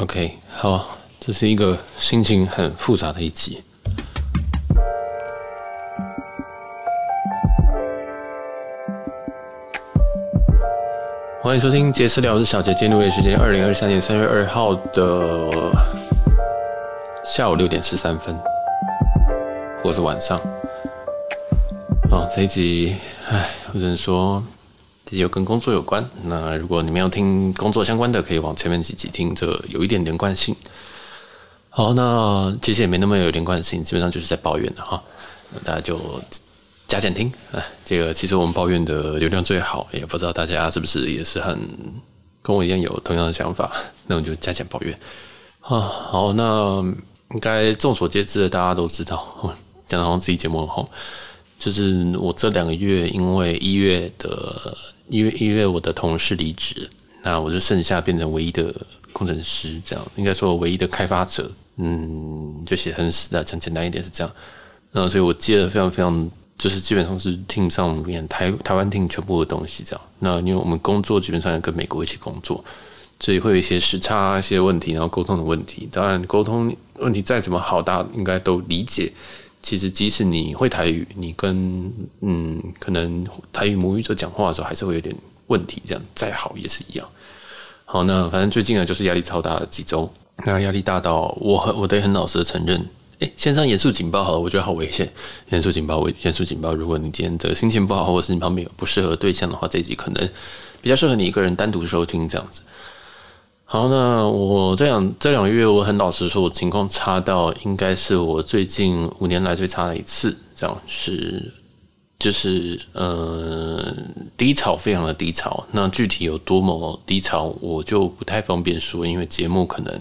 OK，好，这是一个心情很复杂的一集。欢迎收听杰私聊，我是小杰。今天录音时间二零二三年三月二号的下午六点十三分，或是晚上。啊，这一集，唉，我只能说。有跟工作有关，那如果你们要听工作相关的，可以往前面几集听，这有一点连贯性。好，那其实也没那么有连贯性，基本上就是在抱怨的哈。那大家就加减听，哎，这个其实我们抱怨的流量最好，也不知道大家是不是也是很跟我一样有同样的想法，那我就加减抱怨。啊，好，那应该众所皆知的，大家都知道，讲的好像自己节目很红，就是我这两个月因为一月的。因为因为我的同事离职，那我就剩下变成唯一的工程师，这样应该说唯一的开发者，嗯，就写很死的，讲简单一点是这样。那所以我接了非常非常，就是基本上是 team 上面台台湾 team 全部的东西这样。那因为我们工作基本上要跟美国一起工作，所以会有一些时差一些问题，然后沟通的问题。当然沟通问题再怎么好，大家应该都理解。其实，即使你会台语，你跟嗯，可能台语母语者讲话的时候，还是会有点问题。这样再好也是一样。好，那反正最近啊，就是压力超大的几周。那压力大到我很，我得很老实的承认，哎，线上严肃警报好了，我觉得好危险。严肃警报，危严肃警报。如果你今天的心情不好，或者是你旁边有不适合对象的话，这一集可能比较适合你一个人单独收听这样子。好，那我这两这两个月，我很老实说，我情况差到应该是我最近五年来最差的一次。这样是，就是呃低潮，非常的低潮。那具体有多么低潮，我就不太方便说，因为节目可能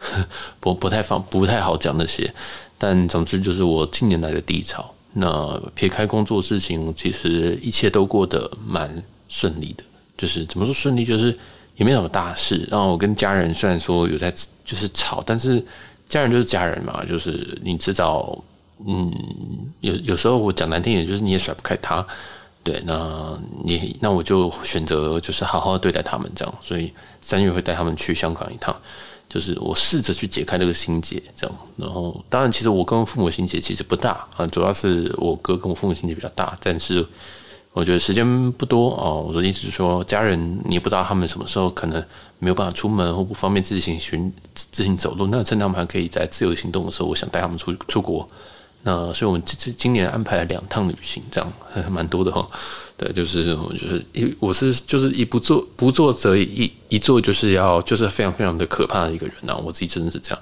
不不太方不太好讲那些。但总之就是我近年来的低潮。那撇开工作事情，其实一切都过得蛮顺利的。就是怎么说顺利，就是。也没什么大事，然后我跟家人虽然说有在就是吵，但是家人就是家人嘛，就是你知道，嗯，有有时候我讲难听点，就是你也甩不开他，对，那你那我就选择就是好好对待他们这样，所以三月会带他们去香港一趟，就是我试着去解开这个心结这样，然后当然其实我跟父母心结其实不大啊，主要是我哥跟我父母心结比较大，但是。我觉得时间不多哦。我的意思是说，家人你也不知道他们什么时候可能没有办法出门或不方便自行寻自行走路，那趁他们还可以在自由行动的时候，我想带他们出出国。那所以我们今今年安排了两趟旅行，这样还 蛮多的哈。对，就是我就是一我是就是一不做不做则，一一做就是要就是非常非常的可怕的一个人啊！我自己真的是这样。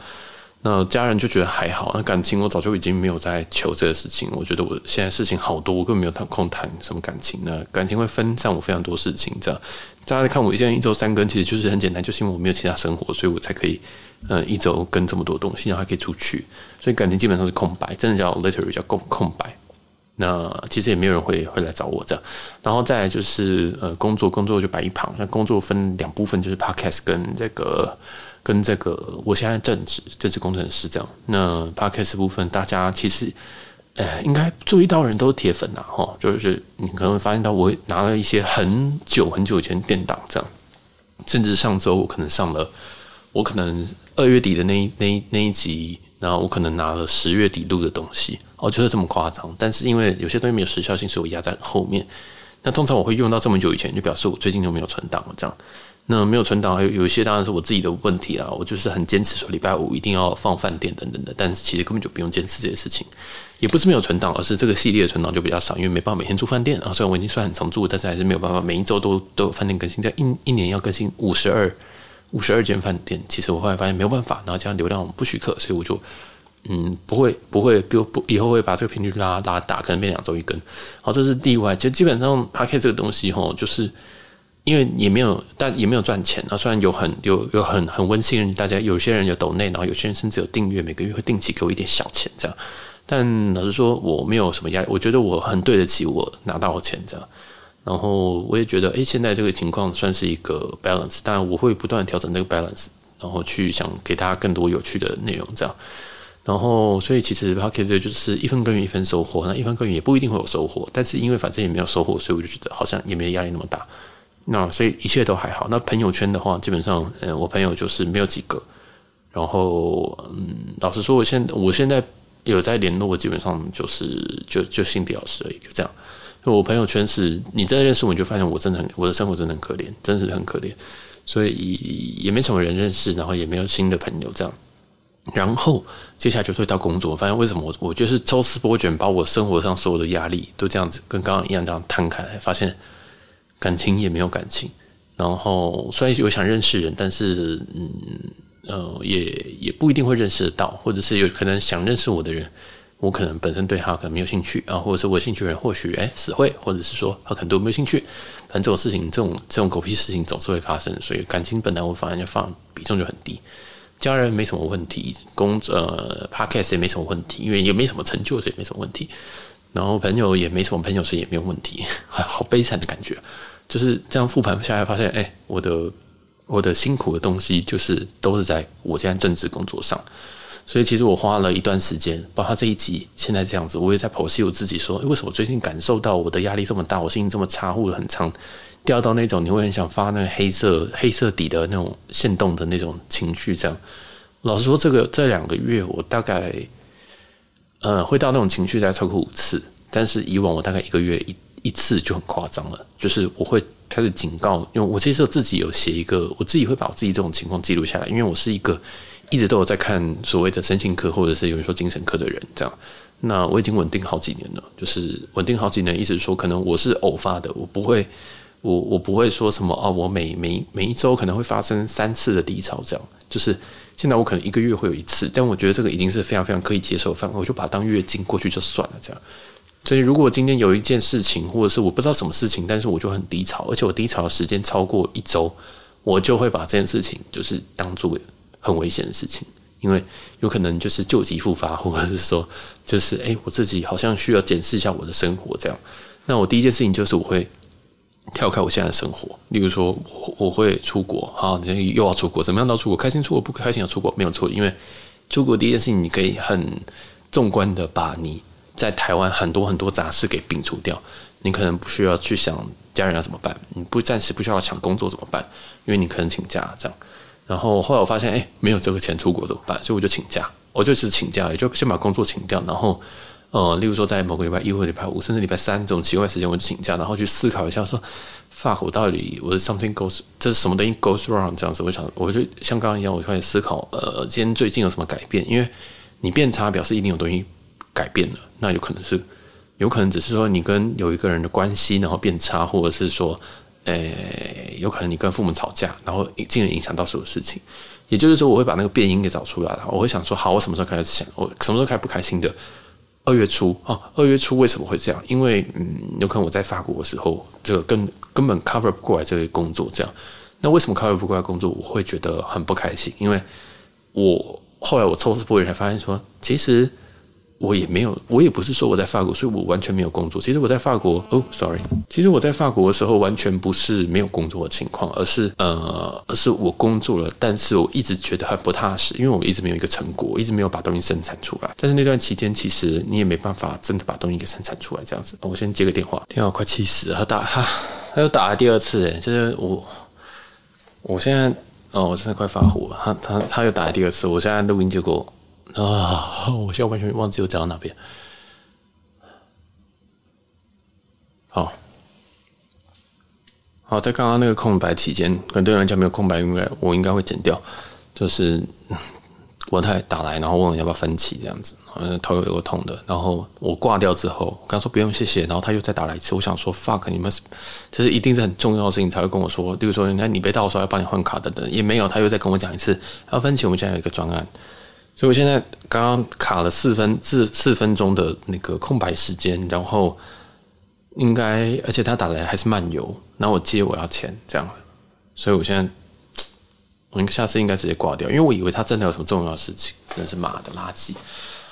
那家人就觉得还好，那感情我早就已经没有在求这个事情。我觉得我现在事情好多，我根本没有空谈什么感情。那感情会分散我非常多事情，这样大家看我现在一周三更，其实就是很简单，就是因为我没有其他生活，所以我才可以，呃，一周跟这么多东西，然后还可以出去。所以感情基本上是空白，真的叫 literally 叫空空白。那其实也没有人会会来找我这样。然后再来就是呃工作，工作就摆一旁。那工作分两部分，就是 podcast 跟这个。跟这个，我现在正职正职工程师这样。那 Podcast 部分，大家其实，呃，应该注意到人都是铁粉呐，哈，就是你可能会发现到，我拿了一些很久很久以前垫档这样，甚至上周我可能上了，我可能二月底的那那那一集，然后我可能拿了十月底录的东西，我觉得这么夸张，但是因为有些东西没有时效性，所以我压在后面。那通常我会用到这么久以前，就表示我最近就没有存档了这样。那没有存档，还有有一些当然是我自己的问题啊。我就是很坚持说礼拜五一定要放饭店等等的，但是其实根本就不用坚持这些事情。也不是没有存档，而是这个系列的存档就比较少，因为没办法每天住饭店啊。虽然我已经算很常住，但是还是没有办法每一周都都有饭店更新。在一一年要更新五十二五十二间饭店，其实我后来发现没有办法，然后加上流量不许可，所以我就嗯不会不会不不以后会把这个频率拉拉大，可能变两周一更。好，这是例外。其实基本上 Podcast 这个东西吼，就是。因为也没有，但也没有赚钱啊。虽然有很有有很很温馨，大家有些人有抖内，然后有些人甚至有订阅，每个月会定期给我一点小钱这样。但老实说，我没有什么压力，我觉得我很对得起我拿到的钱这样。然后我也觉得，诶，现在这个情况算是一个 balance，当然我会不断调整这个 balance，然后去想给大家更多有趣的内容这样。然后，所以其实 p o c k e t 就是一分耕耘一分收获，那一分耕耘也不一定会有收获，但是因为反正也没有收获，所以我就觉得好像也没压力那么大。那所以一切都还好。那朋友圈的话，基本上，嗯，我朋友就是没有几个，然后，嗯，老实说，我现我现在有在联络，基本上就是就就辛迪老师而已，就这样。我朋友圈是你真的认识我，你就发现我真的很我的生活真的很可怜，真的是很可怜，所以也没什么人认识，然后也没有新的朋友这样。然后接下来就会到工作，发现为什么我我就是抽丝剥茧，把我生活上所有的压力都这样子跟刚刚一样这样摊开来，发现感情也没有感情。然后虽然有想认识人，但是嗯呃也也不一定会认识得到，或者是有可能想认识我的人。我可能本身对他可能没有兴趣啊，或者是我兴趣的人或许哎死会，或者是说他可能对我没有兴趣。反正这种事情，这种这种狗屁事情总是会发生，所以感情本来我反而就放比重就很低。家人没什么问题，工作呃 Podcast 也没什么问题，因为也没什么成就，所以没什么问题。然后朋友也没什么朋友，所以也没有问题。好悲惨的感觉，就是这样复盘下来发现，哎，我的我的辛苦的东西就是都是在我现在正职工作上。所以其实我花了一段时间，包括这一集现在这样子，我也在剖析我自己，说，为什么最近感受到我的压力这么大，我心情这么差，或者很长，掉到那种你会很想发那个黑色黑色底的那种线动的那种情绪。这样，老实说，这个这两个月我大概，呃，会到那种情绪大概超过五次，但是以往我大概一个月一一次就很夸张了，就是我会开始警告，因为我其实我自己有写一个，我自己会把我自己这种情况记录下来，因为我是一个。一直都有在看所谓的身心科，或者是有人说精神科的人，这样。那我已经稳定好几年了，就是稳定好几年，意思是说可能我是偶发的，我不会，我我不会说什么哦，我每每每一周可能会发生三次的低潮，这样。就是现在我可能一个月会有一次，但我觉得这个已经是非常非常可以接受的范围，我就把它当月经过去就算了，这样。所以如果今天有一件事情，或者是我不知道什么事情，但是我就很低潮，而且我低潮的时间超过一周，我就会把这件事情就是当做。很危险的事情，因为有可能就是旧疾复发，或者是说，就是哎，我自己好像需要检视一下我的生活这样。那我第一件事情就是我会跳开我现在的生活，例如说我我会出国，好，你又要出国，怎么样都出国，开心出国不开心要出国没有错，因为出国第一件事情你可以很纵观的把你在台湾很多很多杂事给摒除掉，你可能不需要去想家人要怎么办，你不暂时不需要想工作怎么办，因为你可能请假这样。然后后来我发现，哎，没有这个钱出国怎么办？所以我就请假，我就只请假，也就先把工作请掉。然后，呃，例如说在某个礼拜一或礼拜五，甚至礼拜三这种奇怪时间，我就请假，然后去思考一下，说，fuck，我到底我的 something goes，这是什么东西 goes wrong 这样子。我想，我就像刚刚一样，我开始思考，呃，今天最近有什么改变？因为你变差，表示一定有东西改变了。那有可能是，有可能只是说你跟有一个人的关系然后变差，或者是说。诶，有可能你跟父母吵架，然后进而影响到所有事情。也就是说，我会把那个变因给找出来了。我会想说，好，我什么时候开始想？我什么时候开始不开心的？二月初哦，二月初为什么会这样？因为嗯，有可能我在法国的时候，这个根根本 cover 不过来这个工作，这样。那为什么 cover 不过来工作？我会觉得很不开心，因为我后来我抽丝剥茧才发现说，其实。我也没有，我也不是说我在法国，所以我完全没有工作。其实我在法国，哦，sorry，其实我在法国的时候完全不是没有工作的情况，而是呃，而是我工作了，但是我一直觉得很不踏实，因为我一直没有一个成果，一直没有把东西生产出来。但是那段期间，其实你也没办法真的把东西给生产出来，这样子。我先接个电话，电话快气死了，他打他，他又打了第二次，诶，就是我，我现在，哦，我真的快发火了，他他他又打了第二次，我现在录音结果。啊！我现在完全忘记我讲到哪边。好，好，在刚刚那个空白期间，很多人讲没有空白，应该我应该会剪掉。就是国泰打来，然后问我要不要分期这样子，好像头有个痛的。然后我挂掉之后，我刚说不用谢谢，然后他又再打来一次。我想说 fuck 你们，这是一定是很重要的事情才会跟我说。例如说，你看你被盗刷要帮你换卡等等，也没有，他又再跟我讲一次要分期。我们现在有一个专案。所以我现在刚刚卡了四分四四分钟的那个空白时间，然后应该，而且他打来还是漫游，那我接我要钱这样子，所以我现在 我应下次应该直接挂掉，因为我以为他真的有什么重要的事情，真的是妈的垃圾。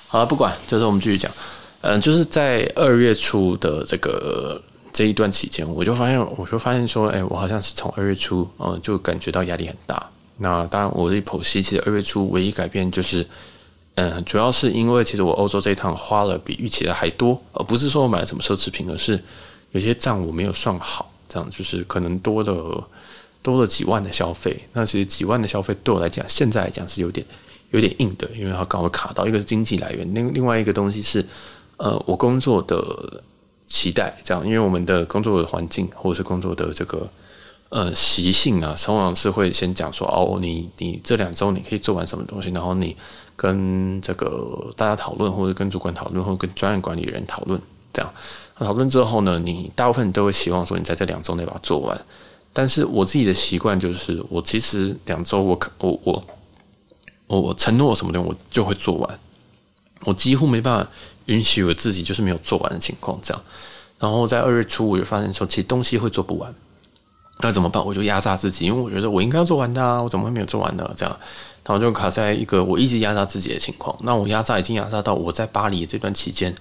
好了，不管，就是我们继续讲，嗯，就是在二月初的这个这一段期间，我就发现，我就发现说，哎，我好像是从二月初，嗯，就感觉到压力很大。那当然，我的剖析其实二月初唯一改变就是，嗯，主要是因为其实我欧洲这一趟花了比预期的还多，而不是说我买了什么奢侈品，而是有些账我没有算好，这样就是可能多了多了几万的消费。那其实几万的消费对我来讲，现在来讲是有点有点硬的，因为它刚好卡到一个是经济来源，另另外一个东西是呃我工作的期待，这样，因为我们的工作的环境或者是工作的这个呃习性啊，往往是会先讲说哦，你你这两周你可以做完什么东西，然后你跟这个大家讨论，或者跟主管讨论，或者跟专案管理人讨论，这样。讨论之后呢，你大部分都会希望说你在这两周内把它做完。但是我自己的习惯就是，我其实两周我我我我承诺什么东西，我就会做完。我几乎没办法允许我自己就是没有做完的情况这样。然后在二月初我就发现说，其实东西会做不完，那怎么办？我就压榨自己，因为我觉得我应该要做完的，我怎么会没有做完呢？这样，然后就卡在一个我一直压榨自己的情况。那我压榨已经压榨到我在巴黎这段期间，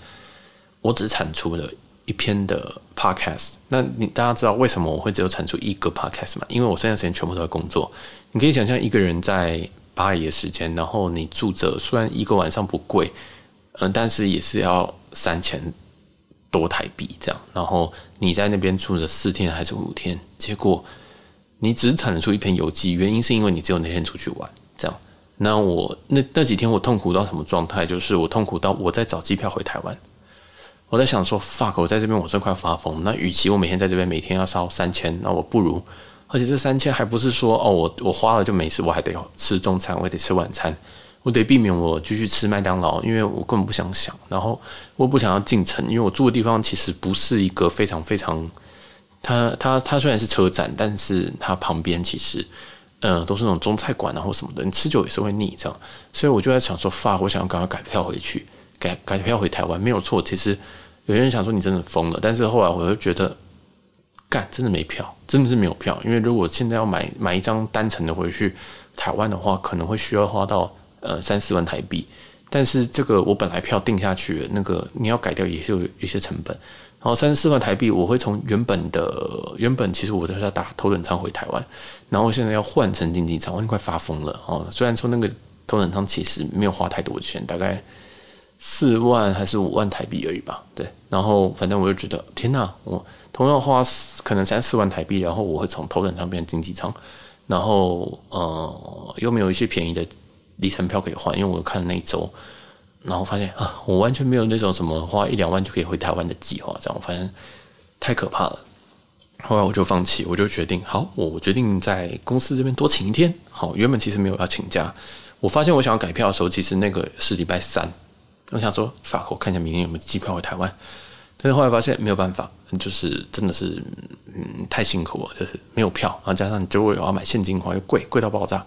我只产出了。一篇的 podcast，那你大家知道为什么我会只有产出一个 podcast 吗？因为我剩下时间全部都在工作。你可以想象一个人在巴黎的时间，然后你住着，虽然一个晚上不贵，嗯，但是也是要三千多台币这样。然后你在那边住了四天还是五天，结果你只产出一篇游记，原因是因为你只有那天出去玩这样。那我那那几天我痛苦到什么状态？就是我痛苦到我在找机票回台湾。我在想说，fuck，我在这边我是快发疯。那与其我每天在这边每天要烧三千，那我不如，而且这三千还不是说哦，我我花了就没事，我还得吃中餐，我还得吃晚餐，我得避免我继续吃麦当劳，因为我根本不想想。然后我不想要进城，因为我住的地方其实不是一个非常非常，它它它虽然是车站，但是它旁边其实嗯、呃、都是那种中菜馆啊或什么的，你吃久也是会腻这样。所以我就在想说，fuck，我想要赶快改票回去。改改票回台湾没有错，其实有些人想说你真的疯了，但是后来我就觉得，干真的没票，真的是没有票，因为如果现在要买买一张单程的回去台湾的话，可能会需要花到呃三四万台币，但是这个我本来票定下去的，那个你要改掉也是有一些成本，然后三四万台币我会从原本的原本其实我都是要打头等舱回台湾，然后现在要换成经济舱，我快发疯了哦！虽然说那个头等舱其实没有花太多钱，大概。四万还是五万台币而已吧，对。然后反正我就觉得，天哪，我同样花可能三四万台币，然后我会从头等舱变成经济舱，然后呃又没有一些便宜的里程票可以换，因为我看那一周，然后发现啊，我完全没有那种什么花一两万就可以回台湾的计划，这样我发现太可怕了。后来我就放弃，我就决定，好，我决定在公司这边多请一天。好，原本其实没有要请假，我发现我想要改票的时候，其实那个是礼拜三。我想说，法国看一下明天有没有机票回台湾，但是后来发现没有办法，就是真的是嗯太辛苦了，就是没有票，然后加上你如果有要买现金的话又贵，贵到爆炸，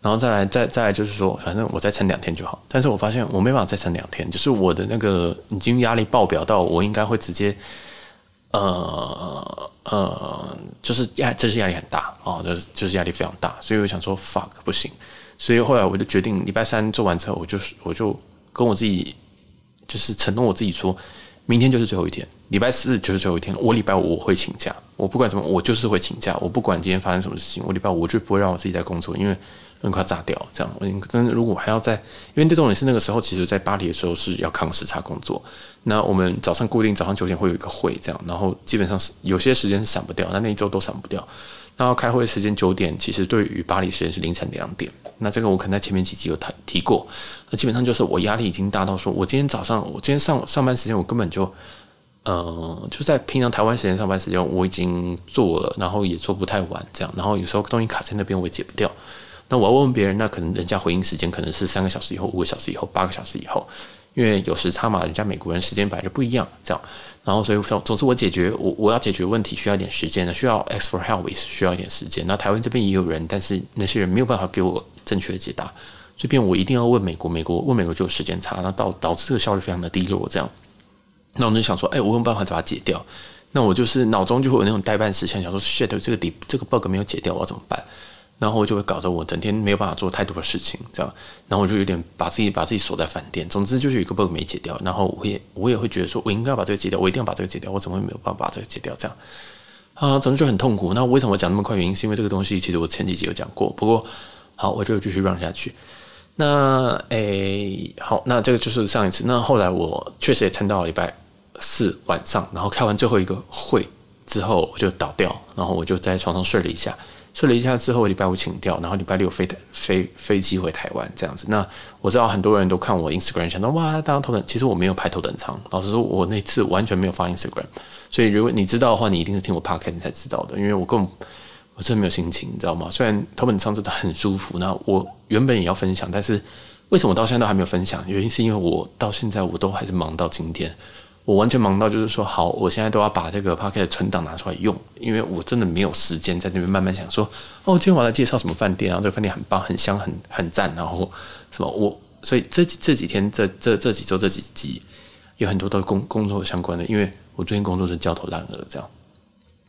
然后再来再再来就是说，反正我再撑两天就好。但是我发现我没办法再撑两天，就是我的那个已经压力爆表到我应该会直接呃呃，就是压这是压力很大啊，就是就是压力非常大，所以我想说 fuck 不行，所以后来我就决定礼拜三做完之后，我就是我就。跟我自己就是承诺我自己说，明天就是最后一天，礼拜四就是最后一天。我礼拜五我会请假，我不管什么，我就是会请假。我不管今天发生什么事情，我礼拜五我就不会让我自己在工作，因为很快炸掉。这样，我真的如果还要在，因为这种也是那个时候，其实在巴黎的时候是要抗时差工作。那我们早上固定早上九点会有一个会，这样，然后基本上是有些时间是闪不掉，那那一周都闪不掉。然后开会时间九点，其实对于巴黎时间是凌晨两点。那这个我可能在前面几集有提提过。那基本上就是我压力已经大到说，我今天早上，我今天上上班时间，我根本就，呃，就在平常台湾时间上班时间，我已经做了，然后也做不太完这样。然后有时候东西卡在那边，我也解不掉。那我要问问别人，那可能人家回应时间可能是三个小时以后、五个小时以后、八个小时以后，因为有时差嘛，人家美国人时间本来就不一样，这样。然后，所以总之，我解决我我要解决问题需要一点时间的，需要 ask for help 也是需要一点时间。那台湾这边也有人，但是那些人没有办法给我正确的解答，这边我一定要问美国，美国问美国就有时间差，那导导致这个效率非常的低落。这样，那我就想说，哎，我有办法把它解掉。那我就是脑中就会有那种待办事项，想说 shit，这个底这个 bug 没有解掉，我要怎么办？然后就会搞得我整天没有办法做太多的事情，这样，然后我就有点把自己把自己锁在饭店。总之就是有一个 bug 没解掉，然后我也我也会觉得说，我应该要把这个解掉，我一定要把这个解掉，我怎么会没有办法把这个解掉？这样啊，总之就很痛苦。那为什么讲那么快？原因是因为这个东西其实我前几集有讲过。不过好，我就继续 run 下去。那诶，好，那这个就是上一次。那后来我确实也撑到了礼拜四晚上，然后开完最后一个会之后，我就倒掉，然后我就在床上睡了一下。睡了一下之后，礼拜五请掉，然后礼拜六飞飞飞机回台湾这样子。那我知道很多人都看我 Instagram，想到哇，当头等，其实我没有排头等舱。老实说，我那次完全没有发 Instagram，所以如果你知道的话，你一定是听我 Podcast 才知道的，因为我根本我真的没有心情，你知道吗？虽然头等舱真的很舒服，那我原本也要分享，但是为什么到现在都还没有分享？原因是因为我到现在我都还是忙到今天。我完全忙到就是说，好，我现在都要把这个 Podcast 存档拿出来用，因为我真的没有时间在那边慢慢想说，哦，今天我来介绍什么饭店然后，这个饭店很棒，很香，很很赞，然后什么我，所以这这几天这这这几周这几集有很多都工工作相关的，因为我最近工作是焦头烂额这样。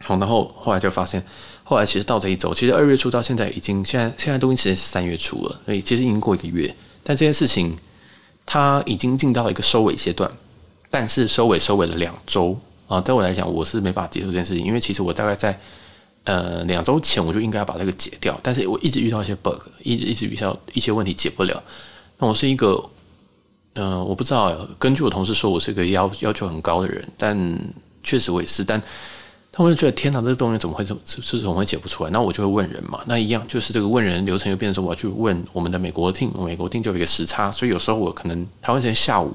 好，然后后来就发现，后来其实到这一周，其实二月初到现在已经现在现在录音时间是三月初了，所以其实已经过一个月，但这件事情它已经进到了一个收尾阶段。但是收尾收尾了两周啊，对我来讲我是没办法接受这件事情，因为其实我大概在呃两周前我就应该要把这个解掉，但是我一直遇到一些 bug，一直一直遇到一些问题解不了。那我是一个呃我不知道，根据我同事说我是一个要要求很高的人，但确实我也是，但他们就觉得天哪，这个东西怎么会这么是怎么会解不出来？那我就会问人嘛，那一样就是这个问人流程又变成说我要去问我们的美国 team，美国 team 就有一个时差，所以有时候我可能台湾时间下午。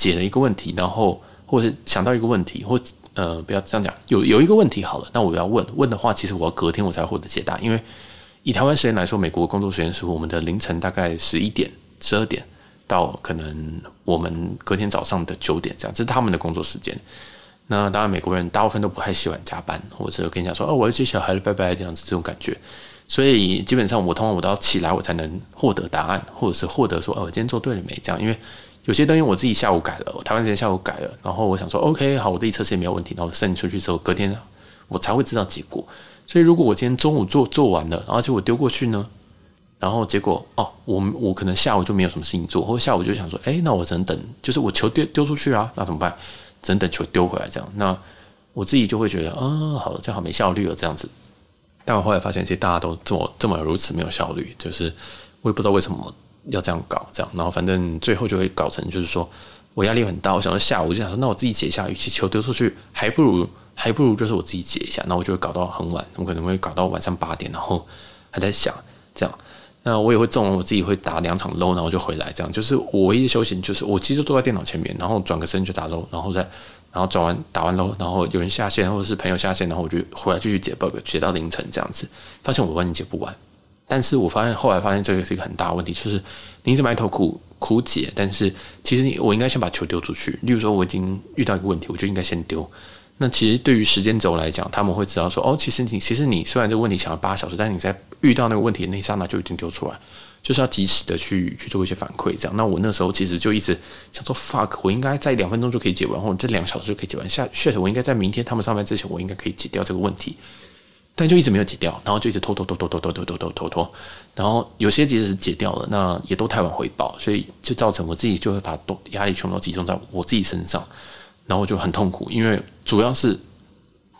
解了一个问题，然后或者是想到一个问题，或呃，不要这样讲，有有一个问题好了，那我要问问的话，其实我要隔天我才获得解答，因为以台湾时间来说，美国工作时间是我们的凌晨大概十一点、十二点到可能我们隔天早上的九点这样，这是他们的工作时间。那当然，美国人大部分都不太喜欢加班，或者跟你讲说哦，我要接小孩了，拜拜这样子这种感觉。所以基本上我通常我都要起来，我才能获得答案，或者是获得说哦，我今天做对了没这样，因为。有些东西我自己下午改了，我台湾时间下午改了，然后我想说，OK，好，我自己测试也没有问题，然后 send 出去之后，隔天我才会知道结果。所以如果我今天中午做做完了，而且我丢过去呢，然后结果哦，我我可能下午就没有什么事情做，或者下午就想说，哎，那我只能等，就是我球丢丢出去啊，那怎么办？只能等球丢回来这样。那我自己就会觉得，啊、好，这样好没效率了这样子。但我后来发现，其实大家都这么这么如此没有效率，就是我也不知道为什么。要这样搞，这样，然后反正最后就会搞成，就是说我压力很大。我想说下午就想说，那我自己解一下，与其球丢出去，还不如还不如就是我自己解一下。那我就会搞到很晚，我可能会搞到晚上八点，然后还在想这样。那我也会中，我自己会打两场 low，然后就回来。这样就是我唯一的休息，就是我其实就坐在电脑前面，然后转个身就打 low，然后再然后转完打完 low，然后有人下线或者是朋友下线，然后我就回来继续解 bug，解到凌晨这样子。发现我完全解不完。但是我发现后来发现这个是一个很大的问题，就是你一直埋头苦苦解，但是其实我应该先把球丢出去。例如说，我已经遇到一个问题，我就应该先丢。那其实对于时间轴来讲，他们会知道说，哦，其实你其实你虽然这个问题想了八小时，但是你在遇到那个问题那一刹那就已经丢出来，就是要及时的去去做一些反馈。这样，那我那时候其实就一直想说，fuck，我应该在两分钟就可以解完，或者这两小时就可以解完。下 shit，我应该在明天他们上班之前，我应该可以解掉这个问题。但就一直没有解掉，然后就一直拖拖拖拖拖拖拖拖拖拖，然后有些即使是解掉了，那也都太晚回报，所以就造成我自己就会把都压力全部都集中在我自己身上，然后就很痛苦，因为主要是，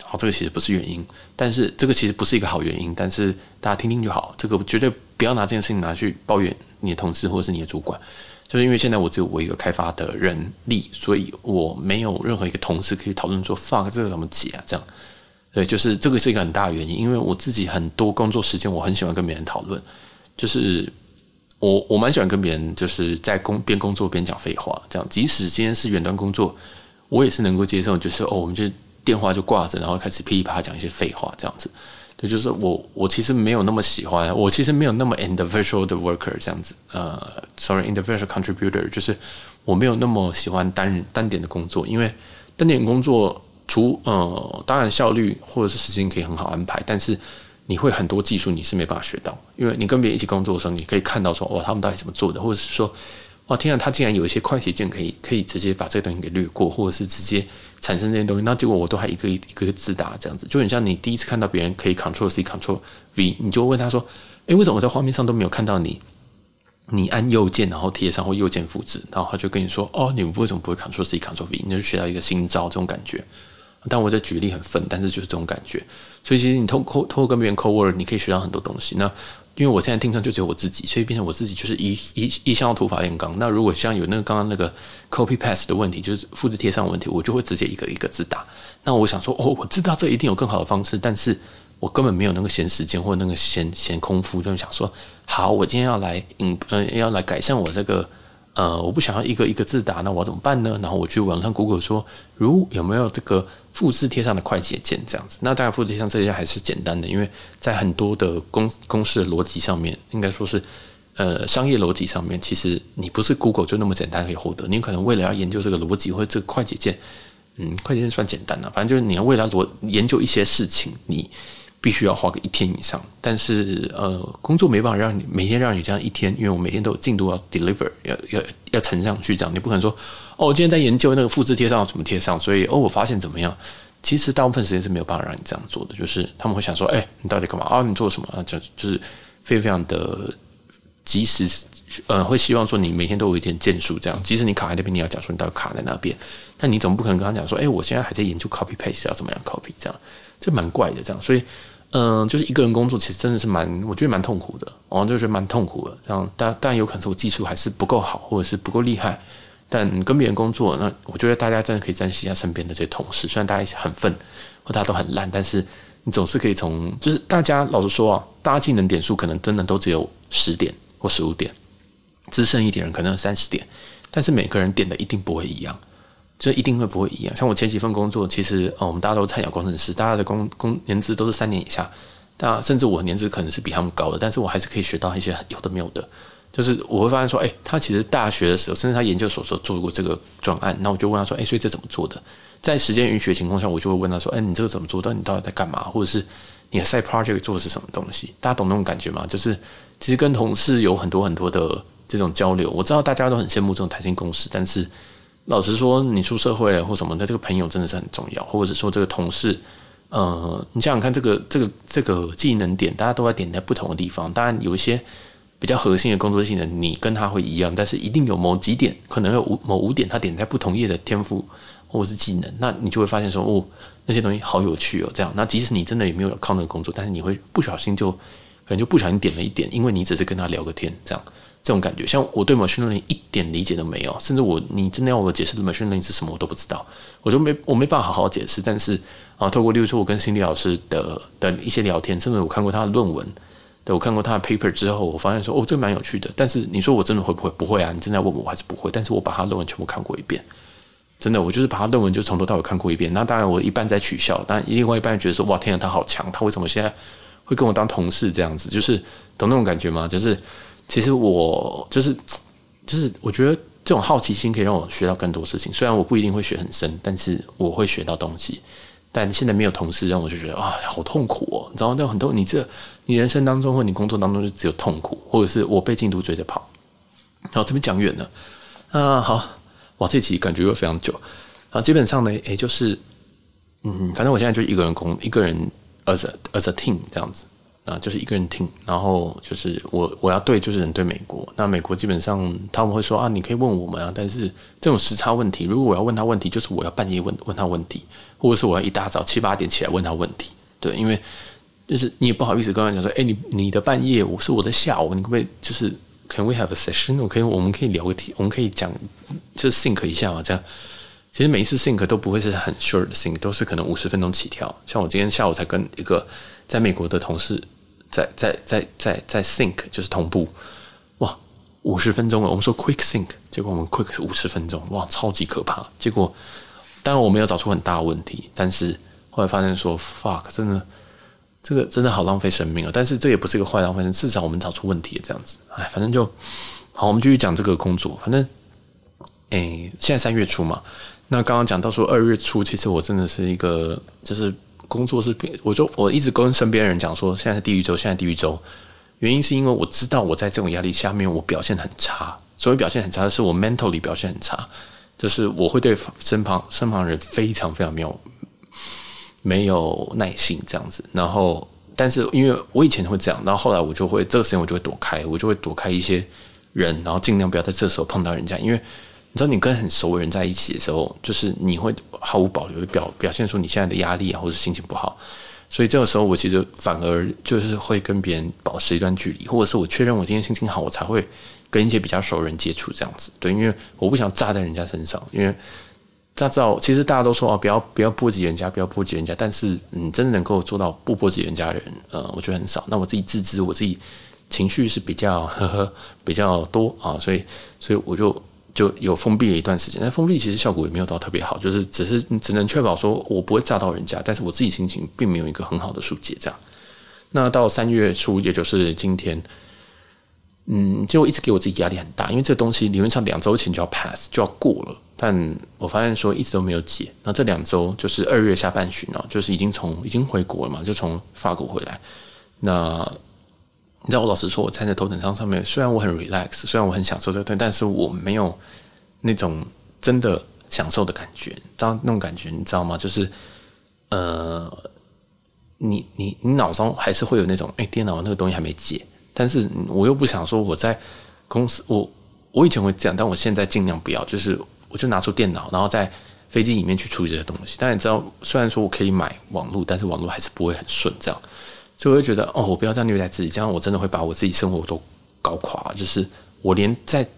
好，这个其实不是原因，但是这个其实不是一个好原因，但是大家听听就好，这个绝对不要拿这件事情拿去抱怨你的同事或者是你的主管，就是因为现在我只有我一个开发的人力，所以我没有任何一个同事可以讨论说 fuck 这个怎么解啊这样。对，就是这个是一个很大的原因，因为我自己很多工作时间，我很喜欢跟别人讨论，就是我我蛮喜欢跟别人就是在工边工作边讲废话，这样，即使今天是远端工作，我也是能够接受，就是哦，我们就电话就挂着，然后开始噼里啪啦讲一些废话，这样子。对，就是我我其实没有那么喜欢，我其实没有那么 individual 的 worker 这样子，呃，sorry，individual contributor，就是我没有那么喜欢单人单点的工作，因为单点工作。除呃，当然效率或者是时间可以很好安排，但是你会很多技术你是没办法学到，因为你跟别人一起工作的时候，你可以看到说，哇，他们到底怎么做的，或者是说，哇，天啊，他竟然有一些快捷键可以可以直接把这个东西给略过，或者是直接产生这些东西，那结果我都还一个一个一个字打这样子，就很像你第一次看到别人可以 Control C Control V，你就问他说，诶，为什么我在画面上都没有看到你？你按右键然后贴上或右键复制，然后他就跟你说，哦，你们为什么不会 Control C Control V？你就学到一个新招，这种感觉。但我在举例很愤，但是就是这种感觉。所以其实你通过通过跟别人 co-work，你可以学到很多东西。那因为我现在听上就只有我自己，所以变成我自己就是一一一向土法炼钢。那如果像有那个刚刚那个 copy paste 的问题，就是复制贴上问题，我就会直接一个一个字打。那我想说，哦，我知道这一定有更好的方式，但是我根本没有那个闲时间或那个闲闲空腹，就想说，好，我今天要来嗯呃要来改善我这个呃，我不想要一个一个字打，那我怎么办呢？然后我去网上 Google 说，如有没有这个复制贴上的快捷键这样子？那当然复制贴上这些还是简单的，因为在很多的公公式逻辑上面，应该说是呃商业逻辑上面，其实你不是 Google 就那么简单可以获得，你可能为了要研究这个逻辑或者这个快捷键，嗯，快捷键算简单了，反正就是你要为了逻研究一些事情，你。必须要花个一天以上，但是呃，工作没办法让你每天让你这样一天，因为我每天都有进度要 deliver，要要要呈上去，这样你不可能说哦，我今天在研究那个复制贴上怎么贴上，所以哦，我发现怎么样？其实大部分时间是没有办法让你这样做的，就是他们会想说，哎，你到底干嘛啊？你做什么啊？就就是非常的及时，呃，会希望说你每天都有一点建树，这样，即使你卡在那边，你要讲说你到底卡在那边，但你总不可能跟他讲说，哎，我现在还在研究 copy paste 要怎么样 copy，这样，这蛮怪的，这样，所以。嗯，就是一个人工作，其实真的是蛮，我觉得蛮痛苦的。我就觉得蛮痛苦的。这样，但但有可能是我技术还是不够好，或者是不够厉害。但跟别人工作，那我觉得大家真的可以珍惜一下身边的这些同事。虽然大家很笨，或大家都很烂，但是你总是可以从，就是大家老实说啊，大家技能点数可能真的都只有十点或十五点，资深一点人可能有三十点，但是每个人点的一定不会一样。就一定会不会一样？像我前几份工作，其实呃，我们大家都菜鸟工程师，大家的工工年资都是三年以下，那甚至我年资可能是比他们高的，但是我还是可以学到一些有的没有的。就是我会发现说，哎，他其实大学的时候，甚至他研究所时候做过这个专案，那我就问他说，哎，所以这怎么做的？在时间允许的情况下，我就会问他说，哎，你这个怎么做的？你到底在干嘛？或者是你的 side project 做的是什么东西？大家懂那种感觉吗？就是其实跟同事有很多很多的这种交流，我知道大家都很羡慕这种弹性共识，但是。老实说，你出社会了或什么的，这个朋友真的是很重要，或者说这个同事，呃，你想想看，这个这个这个技能点，大家都在点在不同的地方。当然，有一些比较核心的工作技能，你跟他会一样，但是一定有某几点，可能有五某五点，他点在不同页的天赋或者是技能，那你就会发现说，哦，那些东西好有趣哦。这样，那即使你真的也没有靠那个工作，但是你会不小心就可能就不小心点了一点，因为你只是跟他聊个天，这样。这种感觉，像我对 machine learning 一点理解都没有，甚至我你真的要我解释 machine learning 是什么，我都不知道，我就没我没办法好好解释。但是啊，透过例如说我跟心理老师的的一些聊天，甚至我看过他的论文，对，我看过他的 paper 之后，我发现说哦，这个蛮有趣的。但是你说我真的会不会？不会啊！你真的要问我，我还是不会。但是我把他论文全部看过一遍，真的，我就是把他论文就从头到尾看过一遍。那当然，我一半在取笑，但另外一半觉得说哇，天啊，他好强！他为什么现在会跟我当同事这样子？就是懂那种感觉吗？就是。其实我就是，就是我觉得这种好奇心可以让我学到更多事情。虽然我不一定会学很深，但是我会学到东西。但现在没有同事，让我就觉得啊，好痛苦哦！你知道吗？有很多你这你人生当中或你工作当中就只有痛苦，或者是我被进度追着跑。然后这边讲远了啊，好哇，这期感觉又非常久啊。基本上呢，也就是嗯，反正我现在就一个人工，一个人 as a as a team 这样子。啊，就是一个人听，然后就是我我要对，就是人对美国。那美国基本上他们会说啊，你可以问我们啊，但是这种时差问题，如果我要问他问题，就是我要半夜问问他问题，或者是我要一大早七八点起来问他问题。对，因为就是你也不好意思跟他讲说，哎，你你的半夜，我是我的下午，你可不可以就是 Can we have a session？我可以，我们可以聊个天，我们可以讲就是 think 一下嘛，这样。其实每一次 think 都不会是很 short 的 think，都是可能五十分钟起跳。像我今天下午才跟一个在美国的同事。在在在在在 sync 就是同步，哇，五十分钟了。我们说 quick sync，结果我们 quick 是五十分钟，哇，超级可怕。结果当然我没有找出很大的问题，但是后来发现说 fuck，真的这个真的好浪费生命啊。但是这也不是一个坏浪费，至少我们找出问题这样子。哎，反正就好，我们继续讲这个工作。反正哎，现在三月初嘛，那刚刚讲到说二月初，其实我真的是一个就是。工作是，我就我一直跟身边人讲说，现在是地狱周，现在地狱周。原因是因为我知道我在这种压力下面，我表现很差。所谓表现很差的，是我 mentally 表现很差，就是我会对身旁身旁人非常非常没有没有耐性这样子。然后，但是因为我以前会这样，然后后来我就会这个时间我就会躲开，我就会躲开一些人，然后尽量不要在这时候碰到人家，因为。你知道，你跟很熟的人在一起的时候，就是你会毫无保留的表表现出你现在的压力啊，或者心情不好。所以这个时候，我其实反而就是会跟别人保持一段距离，或者是我确认我今天心情好，我才会跟一些比较熟的人接触这样子。对，因为我不想炸在人家身上，因为大家知道，其实大家都说哦，不要不要波及人家，不要波及人家。但是，嗯，真的能够做到不波及人家的人，呃，我觉得很少。那我自己自知，我自己情绪是比较呵呵比较多啊，所以所以我就就有封闭了一段时间。但封闭其实效果也没有到特别好，就是只是只能确保说我不会炸到人家，但是我自己心情并没有一个很好的疏解。这样，那到三月初，也就是今天。嗯，就一直给我自己压力很大，因为这东西理论上两周前就要 pass 就要过了，但我发现说一直都没有解。那这两周就是二月下半旬哦，就是已经从已经回国了嘛，就从法国回来。那你知道我老实说，我站在头等舱上面，虽然我很 relax，虽然我很享受这个，但是我没有那种真的享受的感觉。知道那种感觉，你知道吗？就是呃，你你你脑中还是会有那种，哎，电脑那个东西还没解。但是我又不想说我在公司，我我以前会这样，但我现在尽量不要，就是我就拿出电脑，然后在飞机里面去处理这些东西。但你知道，虽然说我可以买网络，但是网络还是不会很顺，这样，所以我就觉得，哦，我不要这样虐待自己，这样我真的会把我自己生活都搞垮。就是我连在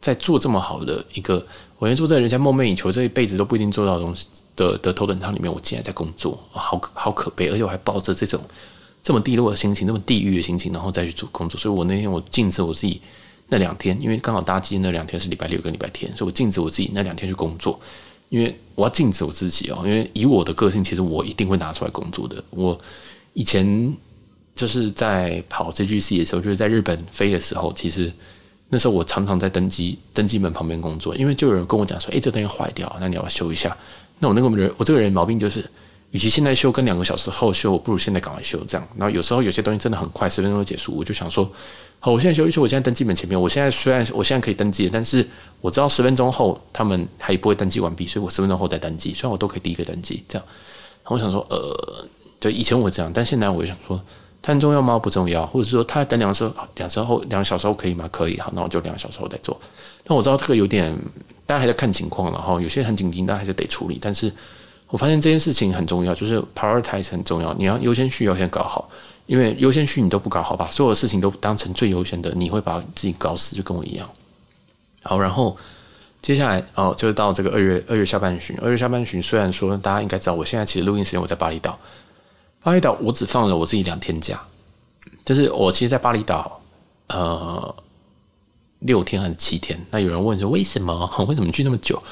在做这么好的一个，我连做在人家梦寐以求这一辈子都不一定做到的东西的的头等舱里面，我竟然在工作，好好可悲，而且我还抱着这种。这么低落的心情，那么地狱的心情，然后再去做工作，所以我那天我禁止我自己那两天，因为刚好搭机那两天是礼拜六跟礼拜天，所以我禁止我自己那两天去工作，因为我要禁止我自己哦，因为以我的个性，其实我一定会拿出来工作的。我以前就是在跑 JGC 的时候，就是在日本飞的时候，其实那时候我常常在登机登机门旁边工作，因为就有人跟我讲说，诶，这东西坏掉，那你要不要修一下？那我那个人，我这个人毛病就是。与其现在修跟两个小时后修，我不如现在赶快修这样。然后有时候有些东西真的很快，十分钟就结束，我就想说，好，我现在修一修，我现在登机门前面，我现在虽然我现在可以登机，但是我知道十分钟后他们还不会登机完毕，所以我十分钟后再登机，虽然我都可以第一个登机这样。我想说，呃，对，以前我这样，但现在我就想说，它很重要吗？不重要，或者是说他等两个时候，两时后两个小时后可以吗？可以，好，那我就两个小时后再做。但我知道这个有点，大家还在看情况，然后有些很紧急，大家还是得处理，但是。我发现这件事情很重要，就是 prioritize 很重要。你要优先序要先搞好，因为优先序你都不搞好，把所有事情都当成最优先的，你会把自己搞死，就跟我一样。好，然后接下来哦，就是到这个二月二月下半旬。二月下半旬，虽然说大家应该知道，我现在其实录音时间我在巴厘岛。巴厘岛我只放了我自己两天假，就是我其实，在巴厘岛呃六天还是七天。那有人问说为什么？为什么去那么久？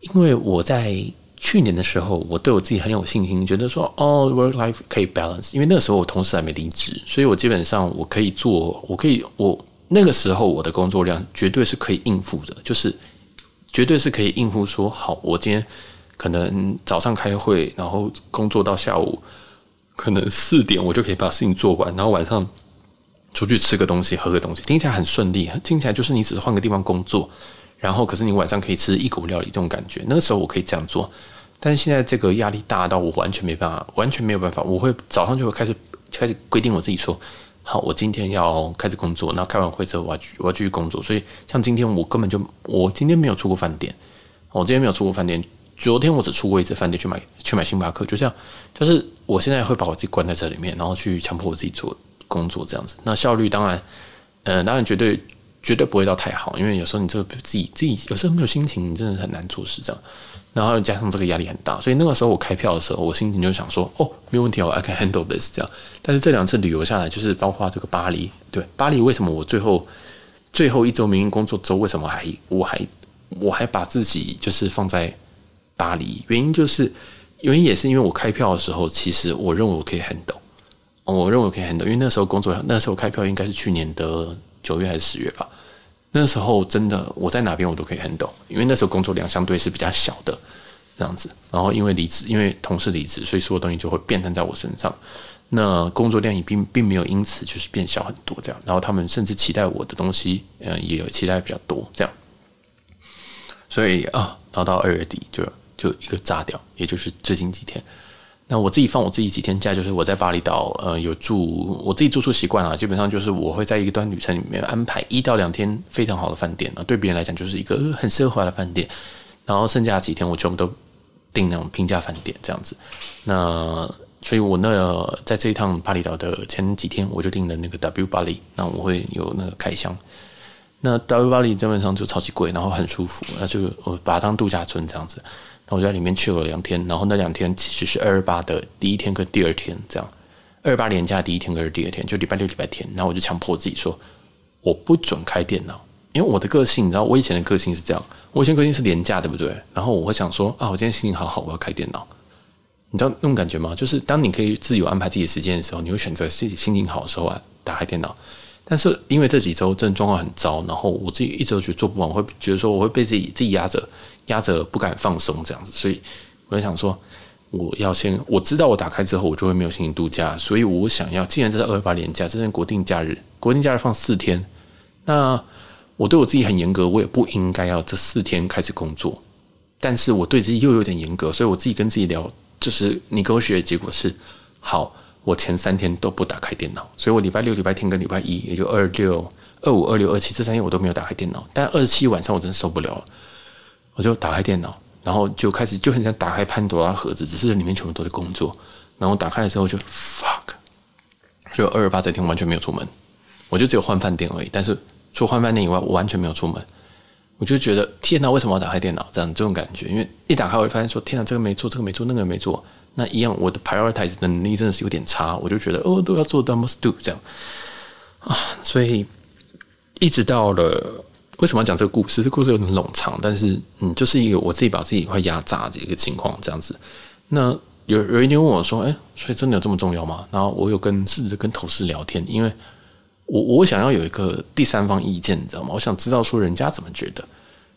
因为我在。去年的时候，我对我自己很有信心，觉得说哦，work life 可以 balance。因为那个时候我同事还没离职，所以我基本上我可以做，我可以我那个时候我的工作量绝对是可以应付的，就是绝对是可以应付说好，我今天可能早上开会，然后工作到下午可能四点，我就可以把事情做完，然后晚上出去吃个东西，喝个东西，听起来很顺利，听起来就是你只是换个地方工作。然后，可是你晚上可以吃异国料理这种感觉，那个时候我可以这样做。但是现在这个压力大到我完全没办法，完全没有办法。我会早上就会开始开始规定我自己说，好，我今天要开始工作。然后开完会之后，我要我要继续工作。所以像今天我根本就我今天没有出过饭店，我今天没有出过饭店。昨天我只出过一次饭店去买去买星巴克，就这样。就是我现在会把我自己关在这里面，然后去强迫我自己做工作这样子。那效率当然，嗯，当然绝对。绝对不会到太好，因为有时候你这个自己自己有时候没有心情，你真的很难做事这样。然后加上这个压力很大，所以那个时候我开票的时候，我心情就想说：哦，没有问题，我 I can handle this 这样。但是这两次旅游下来，就是包括这个巴黎，对巴黎，为什么我最后最后一周明明工作周，为什么还我还我还把自己就是放在巴黎？原因就是原因也是因为我开票的时候，其实我认为我可以 handle，我认为我可以 handle，因为那时候工作那时候开票应该是去年的。九月还是十月吧，那时候真的我在哪边我都可以 handle，因为那时候工作量相对是比较小的这样子。然后因为离职，因为同事离职，所以所有东西就会变成在我身上。那工作量也并并没有因此就是变小很多这样。然后他们甚至期待我的东西，嗯，也有期待比较多这样。所以啊，然后到二月底就就一个炸掉，也就是最近几天。那我自己放我自己几天假，就是我在巴厘岛，呃，有住我自己住宿习惯啊，基本上就是我会在一段旅程里面安排一到两天非常好的饭店啊，对别人来讲就是一个很奢华的饭店，然后剩下几天我全部都订那种平价饭店这样子。那所以我那、在这一趟巴厘岛的前几天，我就订了那个 W 巴黎，那我会有那个开箱。那 W 巴黎基本上就超级贵，然后很舒服，那就我把它当度假村这样子。然后我在里面去了两天，然后那两天其实是二二八的第一天跟第二天这样，二八连假第一天跟第二天就礼拜六礼拜天，然后我就强迫自己说我不准开电脑，因为我的个性你知道，我以前的个性是这样，我以前个性是廉价对不对？然后我会想说啊，我今天心情好好，我要开电脑，你知道那种感觉吗？就是当你可以自由安排自己的时间的时候，你会选择自己心情好的时候啊，打开电脑。但是因为这几周真的状况很糟，然后我自己一直都觉得做不完，会觉得说我会被自己自己压着，压着不敢放松这样子，所以我就想说，我要先我知道我打开之后我就会没有心情度假，所以我想要，既然这是二八连假，这是国定假日，国定假日放四天，那我对我自己很严格，我也不应该要这四天开始工作，但是我对自己又有点严格，所以我自己跟自己聊，就是你给我学的结果是好。我前三天都不打开电脑，所以我礼拜六、礼拜天跟礼拜一，也就二六、二五、二六、二七这三天我都没有打开电脑。但二十七晚上我真受不了，我就打开电脑，然后就开始就很想打开潘多拉盒子，只是里面全部都是工作。然后打开的时候就 fuck，就二十八这天完全没有出门，我就只有换饭店而已。但是除换饭店以外，我完全没有出门。我就觉得天哪，为什么要打开电脑？这样这种感觉，因为一打开我就发现说天哪，这个没做，这个没做，那个没做。那一样，我的 prioritize 的能力真的是有点差，我就觉得哦，都要做到 must do 这样啊，所以一直到了为什么要讲这个故事？这故事有点冗长，但是嗯，就是一个我自己把自己快压榨的一个情况这样子。那有有一天问我说：“哎，所以真的有这么重要吗？”然后我有跟试着跟同事聊天，因为我我想要有一个第三方意见，你知道吗？我想知道说人家怎么觉得，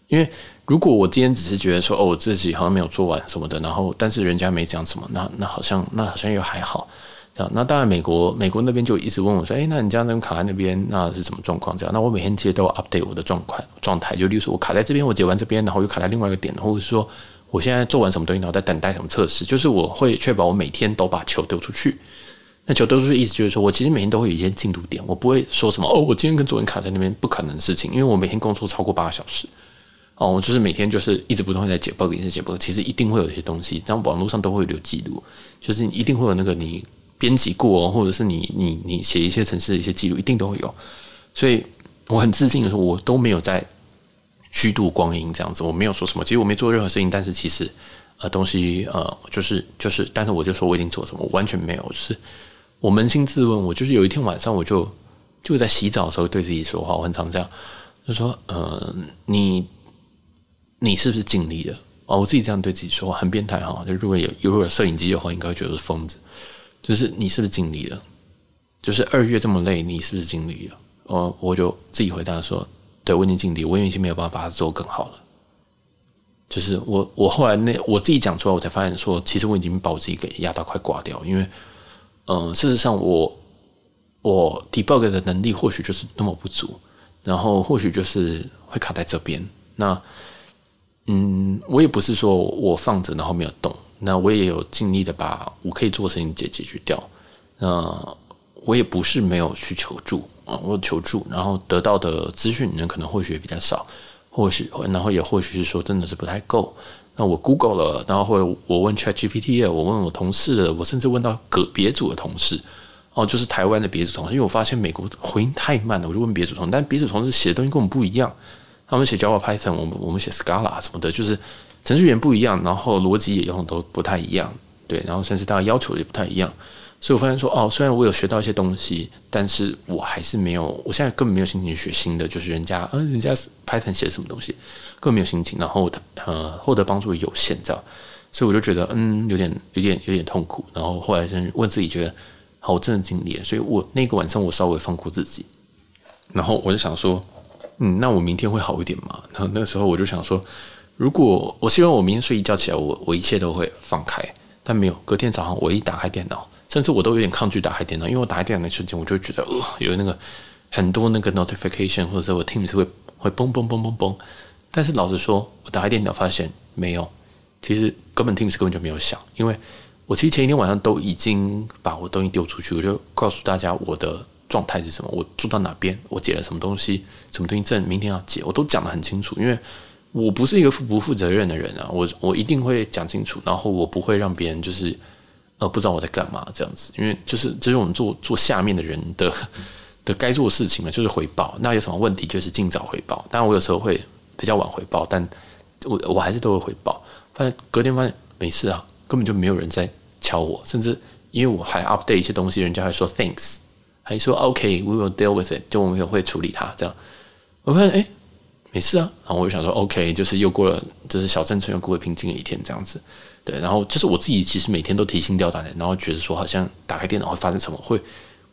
因为。如果我今天只是觉得说哦，我自己好像没有做完什么的，然后但是人家没讲什么，那那好像那好像又还好，这样。那当然，美国美国那边就一直问我说，哎，那你这样子卡在那边，那是什么状况？这样，那我每天其实都要 update 我的状况状态，就例如说我卡在这边，我解完这边，然后又卡在另外一个点，或者是说我现在做完什么东西，然后在等待什么测试，就是我会确保我每天都把球丢出去。那球丢出去意思就是说我其实每天都会有一些进度点，我不会说什么哦，我今天跟昨天卡在那边，不可能的事情，因为我每天工作超过八个小时。哦，我就是每天就是一直不断在解 bug，一直解 bug，其实一定会有一些东西，在网络上都会留记录，就是一定会有那个你编辑过，或者是你你你写一些城市的一些记录，一定都会有。所以我很自信的说，我都没有在虚度光阴这样子，我没有说什么，其实我没做任何事情，但是其实呃东西呃就是就是，但是我就说我已经做什么，我完全没有，就是我扪心自问，我就是有一天晚上我就就在洗澡的时候对自己说话，我很常这样，就说呃你。你是不是尽力了？哦，我自己这样对自己说话很变态哈。就如果有如果有摄影机的话，应该会觉得是疯子。就是你是不是尽力了？就是二月这么累，你是不是尽力了？哦，我就自己回答说：对，我已经尽力，我已经没有办法把它做更好了。就是我我后来那我自己讲出来，我才发现说，其实我已经把我自己给压到快挂掉。因为，嗯、事实上我我 debug 的能力或许就是那么不足，然后或许就是会卡在这边。那嗯，我也不是说我放着然后没有动，那我也有尽力的把我可以做的事情解解决掉。那我也不是没有去求助啊，我求助，然后得到的资讯呢，可能或许也比较少，或许然后也或许是说真的是不太够。那我 Google 了，然后或者我问 ChatGPT 了，我问我同事了，我甚至问到个别组的同事，哦，就是台湾的别组同事，因为我发现美国回应太慢了，我就问别组同事，但别组同事写的东西跟我们不一样。他们写 Java、Python，我们我们写 Scala 什么的，就是程序员不一样，然后逻辑也用的都不太一样，对，然后甚至大家要求也不太一样，所以我发现说，哦，虽然我有学到一些东西，但是我还是没有，我现在根本没有心情学新的，就是人家，嗯，人家 Python 写什么东西，根本没有心情，然后他呃，获得帮助有限，这样，所以我就觉得，嗯，有点有点有点痛苦，然后后来真问自己，觉得，好，我真的尽力了，所以我那个晚上我稍微放过自己，然后我就想说。嗯，那我明天会好一点嘛？然后那个时候我就想说，如果我希望我明天睡一觉起来，我我一切都会放开，但没有。隔天早上我一打开电脑，甚至我都有点抗拒打开电脑，因为我打开电脑那瞬间，我就觉得呃，有那个很多那个 notification，或者是我 Teams 会会嘣嘣嘣嘣嘣。但是老实说，我打开电脑发现没有，其实根本 Teams 根本就没有响，因为我其实前一天晚上都已经把我东西丢出去，我就告诉大家我的。状态是什么？我住到哪边？我解了什么东西？什么东西正明天要解？我都讲得很清楚，因为我不是一个负不负责任的人啊！我我一定会讲清楚，然后我不会让别人就是呃不知道我在干嘛这样子，因为就是这、就是我们做做下面的人的的该做的事情呢，就是回报。那有什么问题，就是尽早回报。当然，我有时候会比较晚回报，但我我还是都会回报。发现隔天发现没事啊，根本就没有人在敲我，甚至因为我还 update 一些东西，人家还说 thanks，还说 OK，we will deal with it，就我们会处理它。这样，我发现哎，没事啊。然后我就想说 OK，就是又过了，就是小镇村又过了平静的一天，这样子。对，然后就是我自己其实每天都提心吊胆的，然后觉得说好像打开电脑会发生什么会。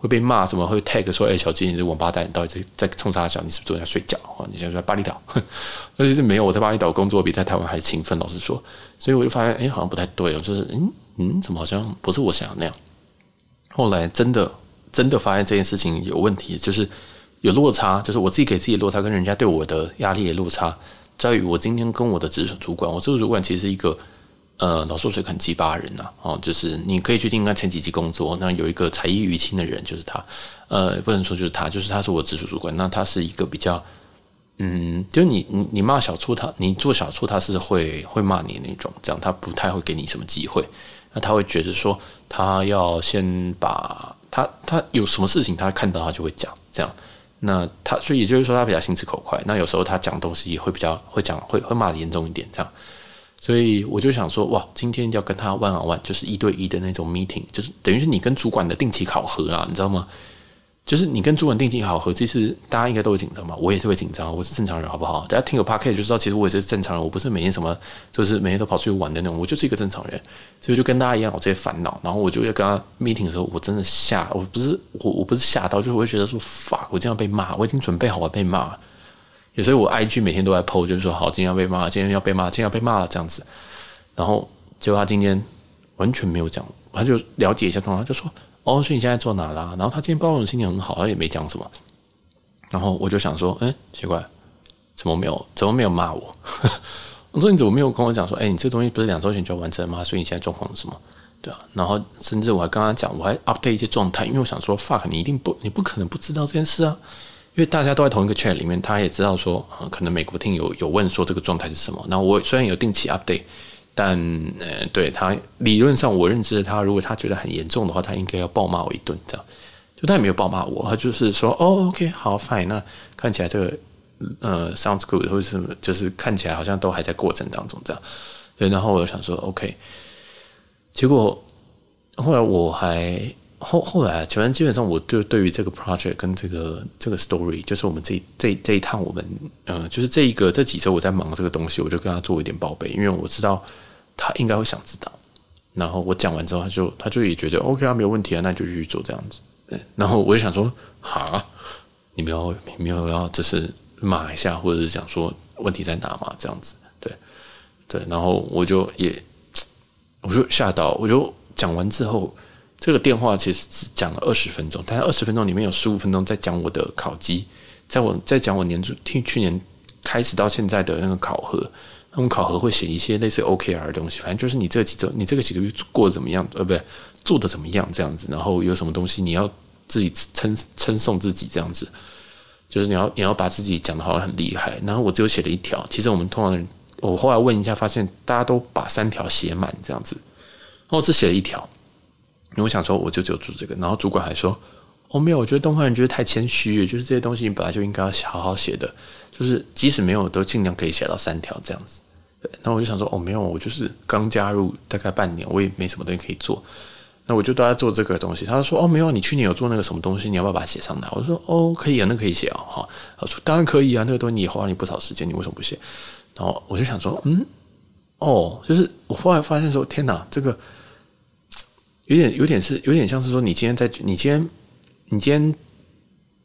会被骂什么？会 tag 说：“哎、小金，你这王八蛋，你到底在在冲啥小？你是不是昨天在睡觉？你现在在巴厘岛？那其实没有，我在巴厘岛工作比在台湾还勤奋。老实说，所以我就发现，哎、好像不太对哦。就是，嗯嗯，怎么好像不是我想的那样？后来真的真的发现这件事情有问题，就是有落差，就是我自己给自己落差，跟人家对我的压力的落差，在于我今天跟我的直属主管，我这个主管其实是一个。呃，老说是很鸡巴人呐、啊，哦，就是你可以去听他前几集工作，那有一个才艺于亲的人，就是他，呃，不能说就是他，就是他是我直属主管，那他是一个比较，嗯，就是你你你骂小错他，你做小错他是会会骂你那种，这样他不太会给你什么机会，那他会觉得说他要先把他他有什么事情他看到他就会讲，这样，那他所以也就是说他比较心直口快，那有时候他讲东西也会比较会讲会会骂得严重一点，这样。所以我就想说，哇，今天要跟他 one on one，就是一对一的那种 meeting，就是等于是你跟主管的定期考核啊，你知道吗？就是你跟主管定期考核，其实大家应该都会紧张嘛，我也是会紧张，我是正常人，好不好？大家听个 p o c a s t 就知道，其实我也是正常人，我不是每天什么，就是每天都跑出去玩的那种，我就是一个正常人，所以就跟大家一样有这些烦恼。然后我就要跟他 meeting 的时候，我真的吓，我不是我我不是吓到，就是我会觉得说，fuck，我这样被骂，我已经准备好了被骂。所以，我 IG 每天都在 po，就是说，好，今天要被骂，今天要被骂，今天要被骂了这样子。然后，结果他今天完全没有讲，他就了解一下状况，就说：“哦，所以你现在做哪啦？”然后他今天包容心情很好，他也没讲什么。然后我就想说：“哎，奇怪，怎么没有？怎么没有骂我？” 我说：“你怎么没有跟我讲说，哎，你这东西不是两周前就要完成吗？所以你现在状况是什么？对啊。”然后甚至我还跟他讲，我还 update 一些状态，因为我想说：“fuck，你一定不，你不可能不知道这件事啊。”因为大家都在同一个 chat 里面，他也知道说，可能美国听有有问说这个状态是什么。那我虽然有定期 update，但呃，对他理论上我认知的他，如果他觉得很严重的话，他应该要暴骂我一顿，这样。就他也没有暴骂我，他就是说，哦，OK，好，fine，那看起来这个呃 sounds good，或者什么，就是看起来好像都还在过程当中这样。对，然后我就想说，OK，结果后来我还。后后来，反正基本上，我就对于这个 project 跟这个这个 story，就是我们这这这一趟，我们呃，就是这一个这几周我在忙这个东西，我就跟他做一点报备，因为我知道他应该会想知道。然后我讲完之后，他就他就也觉得 OK 啊，没有问题啊，那就继续做这样子。然后我就想说，哈，你们要你们要要，只是骂一下，或者是讲说问题在哪嘛？这样子，对对。然后我就也，我就吓到，我就讲完之后。这个电话其实只讲了二十分钟，但是二十分钟里面有十五分钟在讲我的考绩，在我在讲我年初听去年开始到现在的那个考核，他们考核会写一些类似 OKR 的东西，反正就是你这几周你这个几个月过得怎么样，呃，不对，做得怎么样这样子，然后有什么东西你要自己称称颂自己这样子，就是你要你要把自己讲得好像很厉害，然后我只有写了一条，其实我们通常，我后来问一下发现大家都把三条写满这样子，然后我只写了一条。因为我想说，我就只有做这个，然后主管还说：“哦，没有，我觉得东方人觉得太谦虚，就是这些东西你本来就应该要好好写的，就是即使没有，都尽量可以写到三条这样子。”对，然后我就想说：“哦，没有，我就是刚加入大概半年，我也没什么东西可以做，那我就都在做这个东西。”他说：“哦，没有，你去年有做那个什么东西，你要不要把它写上来？”我说：“哦，可以啊，那可以写哦。”哈，他说：“当然可以啊，那个东西也花了你不少时间，你为什么不写？”然后我就想说：“嗯，哦，就是我后来发现说，天哪，这个。”有点有点是有点像是说，你今天在你今天你今天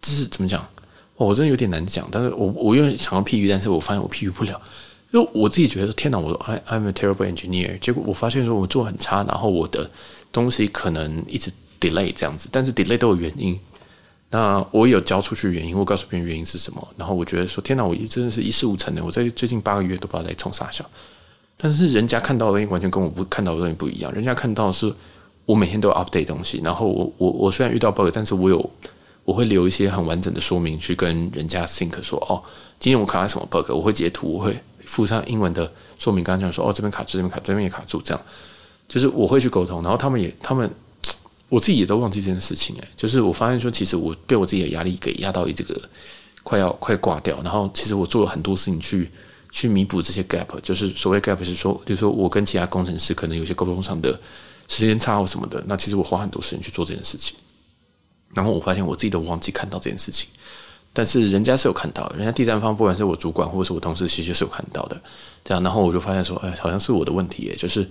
就是怎么讲？我真的有点难讲。但是我我又想要譬喻，但是我发现我譬喻不了，就我自己觉得天哪，我 I I'm a terrible engineer。结果我发现说我做很差，然后我的东西可能一直 delay 这样子，但是 delay 都有原因。那我有交出去原因，我告诉别人原因是什么。然后我觉得说天哪，我真的是一事无成的。我在最近八个月都不知道在冲啥小，但是人家看到的东西完全跟我不看到的东西不一样。人家看到的是。我每天都 update 东西，然后我我我虽然遇到 bug，但是我有我会留一些很完整的说明去跟人家 think 说哦，今天我卡了什么 bug，我会截图，我会附上英文的说明，刚刚讲说哦，这边卡住，这边卡，这边也卡住，这样就是我会去沟通，然后他们也他们，我自己也都忘记这件事情哎，就是我发现说，其实我被我自己的压力给压到一这个快要快挂掉，然后其实我做了很多事情去去弥补这些 gap，就是所谓 gap 是说，就是说我跟其他工程师可能有些沟通上的时间差或什么的，那其实我花很多时间去做这件事情，然后我发现我自己都忘记看到这件事情，但是人家是有看到，人家第三方不管是我主管或者是我同事，其实是有看到的，这样，然后我就发现说，哎，好像是我的问题耶，就是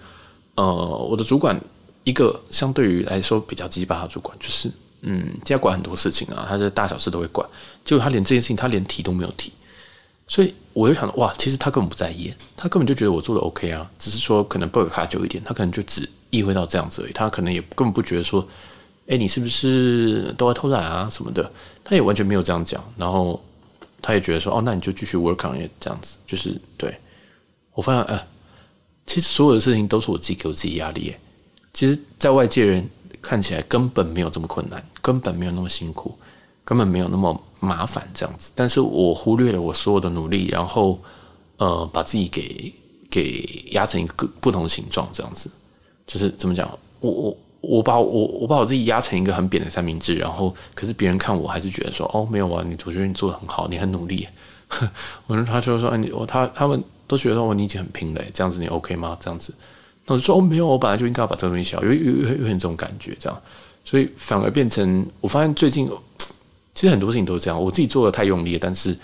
呃，我的主管。一个相对于来说比较鸡巴的主管，就是嗯，这样管很多事情啊，他的大小事都会管。结果他连这件事情他连提都没有提，所以我就想到哇，其实他根本不在意，他根本就觉得我做的 OK 啊，只是说可能 bug 卡久一点，他可能就只意会到这样子而已，他可能也根本不觉得说，哎，你是不是都在偷懒啊什么的，他也完全没有这样讲。然后他也觉得说，哦，那你就继续 work on it 这样子，就是对我发现，呃，其实所有的事情都是我自己给我自己压力。其实，在外界人看起来根本没有这么困难，根本没有那么辛苦，根本没有那么麻烦这样子。但是我忽略了我所有的努力，然后呃，把自己给给压成一个不同的形状，这样子。就是怎么讲？我我我把我我把我自己压成一个很扁的三明治，然后可是别人看我还是觉得说，哦，没有啊，你我觉得你做得很好，你很努力。我说他就说，哎，你我他他们都觉得我你已经很拼了，这样子你 OK 吗？这样子。那我就说哦，没有，我本来就应该要把这个东西消，有有有有点这种感觉，这样，所以反而变成我发现最近其实很多事情都是这样，我自己做的太用力，但是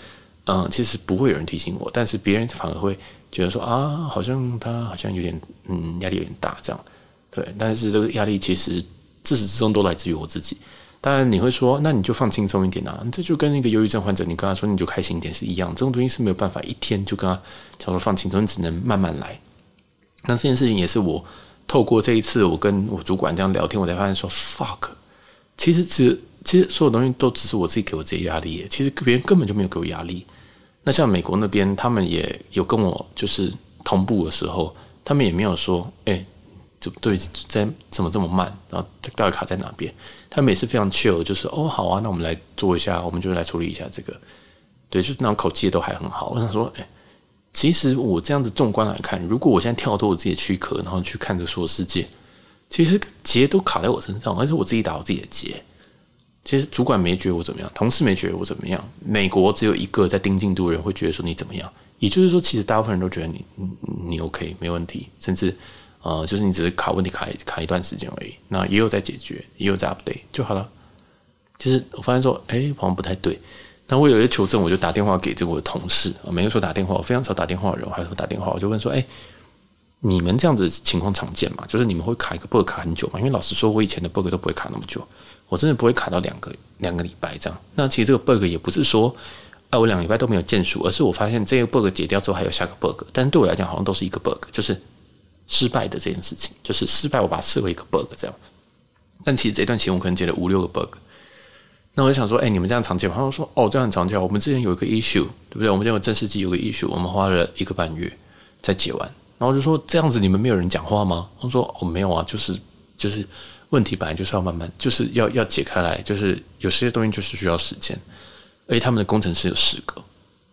嗯，其实不会有人提醒我，但是别人反而会觉得说啊，好像他好像有点嗯压力有点大这样，对，但是这个压力其实自始至终都来自于我自己。当然你会说，那你就放轻松一点啊，这就跟那个忧郁症患者，你跟他说你就开心一点是一样，这种东西是没有办法一天就跟他讲说放轻松，你只能慢慢来。那这件事情也是我透过这一次我跟我主管这样聊天，我才发现说 fuck，其实只其实所有东西都只是我自己给我自己压力，其实别人根本就没有给我压力。那像美国那边，他们也有跟我就是同步的时候，他们也没有说，哎，就对，在怎么这么慢，然后到底卡在哪边？他们也是非常 chill，就是哦好啊，那我们来做一下，我们就来处理一下这个，对，就是那种口气都还很好。我想说，哎。其实我这样子纵观来看，如果我现在跳脱我自己的躯壳，然后去看着所有世界，其实结都卡在我身上，而且我自己打我自己的结。其实主管没觉得我怎么样，同事没觉得我怎么样，美国只有一个在盯进度的人会觉得说你怎么样。也就是说，其实大部分人都觉得你你 OK 没问题，甚至呃，就是你只是卡问题卡卡一段时间而已。那也有在解决，也有在 update 就好了。其实我发现说，哎，好像不太对。那我有一些求证，我就打电话给这个我的同事啊，每个说打电话，我非常少打电话的人，我还是会打电话，我就问说，哎，你们这样子情况常见吗？就是你们会卡一个 bug 卡很久吗？因为老实说，我以前的 bug 都不会卡那么久，我真的不会卡到两个两个礼拜这样。那其实这个 bug 也不是说，哎，我两个礼拜都没有建树，而是我发现这个 bug 解掉之后还有下个 bug，但是对我来讲好像都是一个 bug，就是失败的这件事情，就是失败，我把它视为一个 bug 这样。但其实这段期间我可能解了五六个 bug。那我就想说，哎、你们这样常见吗？他们说，哦，这样常见。我们之前有一个 issue，对不对？我们这个正式机有个 issue，我们花了一个半月才解完。然后我就说，这样子你们没有人讲话吗？他们说，哦，没有啊，就是就是问题本来就是要慢慢，就是要要解开来，就是有些东西就是需要时间。而且他们的工程师有十个，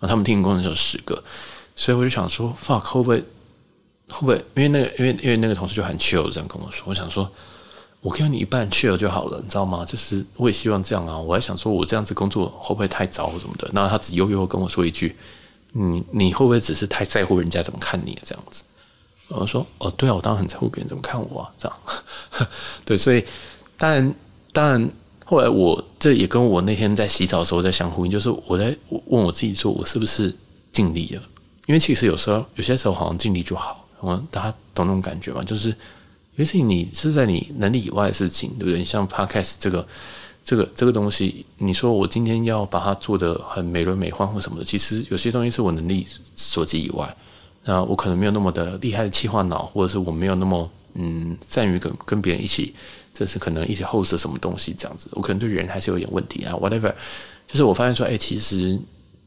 啊，他们听工程师有十个，所以我就想说，fuck，会不会会不会？因为那个，因为因为那个同事就很 chill 这样跟我说，我想说。我给你一半去了就好了，你知道吗？就是我也希望这样啊。我还想说，我这样子工作会不会太糟或什么的？那他只悠悠跟我说一句：“你你会不会只是太在乎人家怎么看你这样子？”我说：“哦，对啊，我当然很在乎别人怎么看我啊。”这样，对，所以当然当然，后来我这也跟我那天在洗澡的时候在相呼应，就是我在问我自己说，我是不是尽力了？因为其实有时候有些时候好像尽力就好，嗯，大家懂那种感觉吗？就是。尤其你是在你能力以外的事情，对不对？像 Podcast 这个、这个、这个东西，你说我今天要把它做得很美轮美奂或什么的，其实有些东西是我能力所及以外。那我可能没有那么的厉害的企划脑，或者是我没有那么嗯善于跟跟别人一起，这是可能一起 host 什么东西这样子。我可能对人还是有点问题啊，whatever。就是我发现说，哎，其实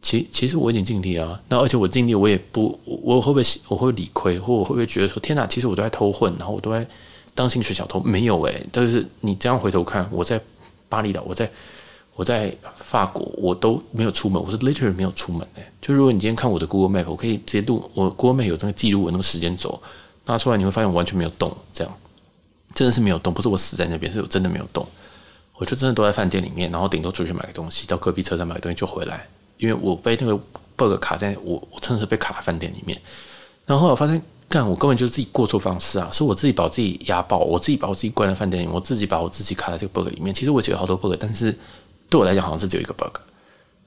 其其实我已经尽力啊。那而且我尽力，我也不，我会不会我会理亏，或我会不会觉得说，天哪，其实我都在偷混，然后我都在。当薪水小偷没有诶、但是你这样回头看，我在巴厘岛，我在我在法国，我都没有出门，我是 literally 没有出门诶、欸。就如果你今天看我的 Google Map，我可以直接录我 Google Map 有那个记录，我那个时间轴拿出来，你会发现我完全没有动。这样，真的是没有动，不是我死在那边，是我真的没有动。我就真的都在饭店里面，然后顶多出去买个东西，到隔壁车站买个东西就回来。因为我被那个 bug 卡在我，我真的是被卡在饭店里面。然后后来我发现，干，我根本就是自己过错方式啊！是我自己把我自己压爆，我自己把我自己关在饭店里，我自己把我自己卡在这个 bug 里面。其实我解了好多 bug，但是对我来讲好像是只有一个 bug。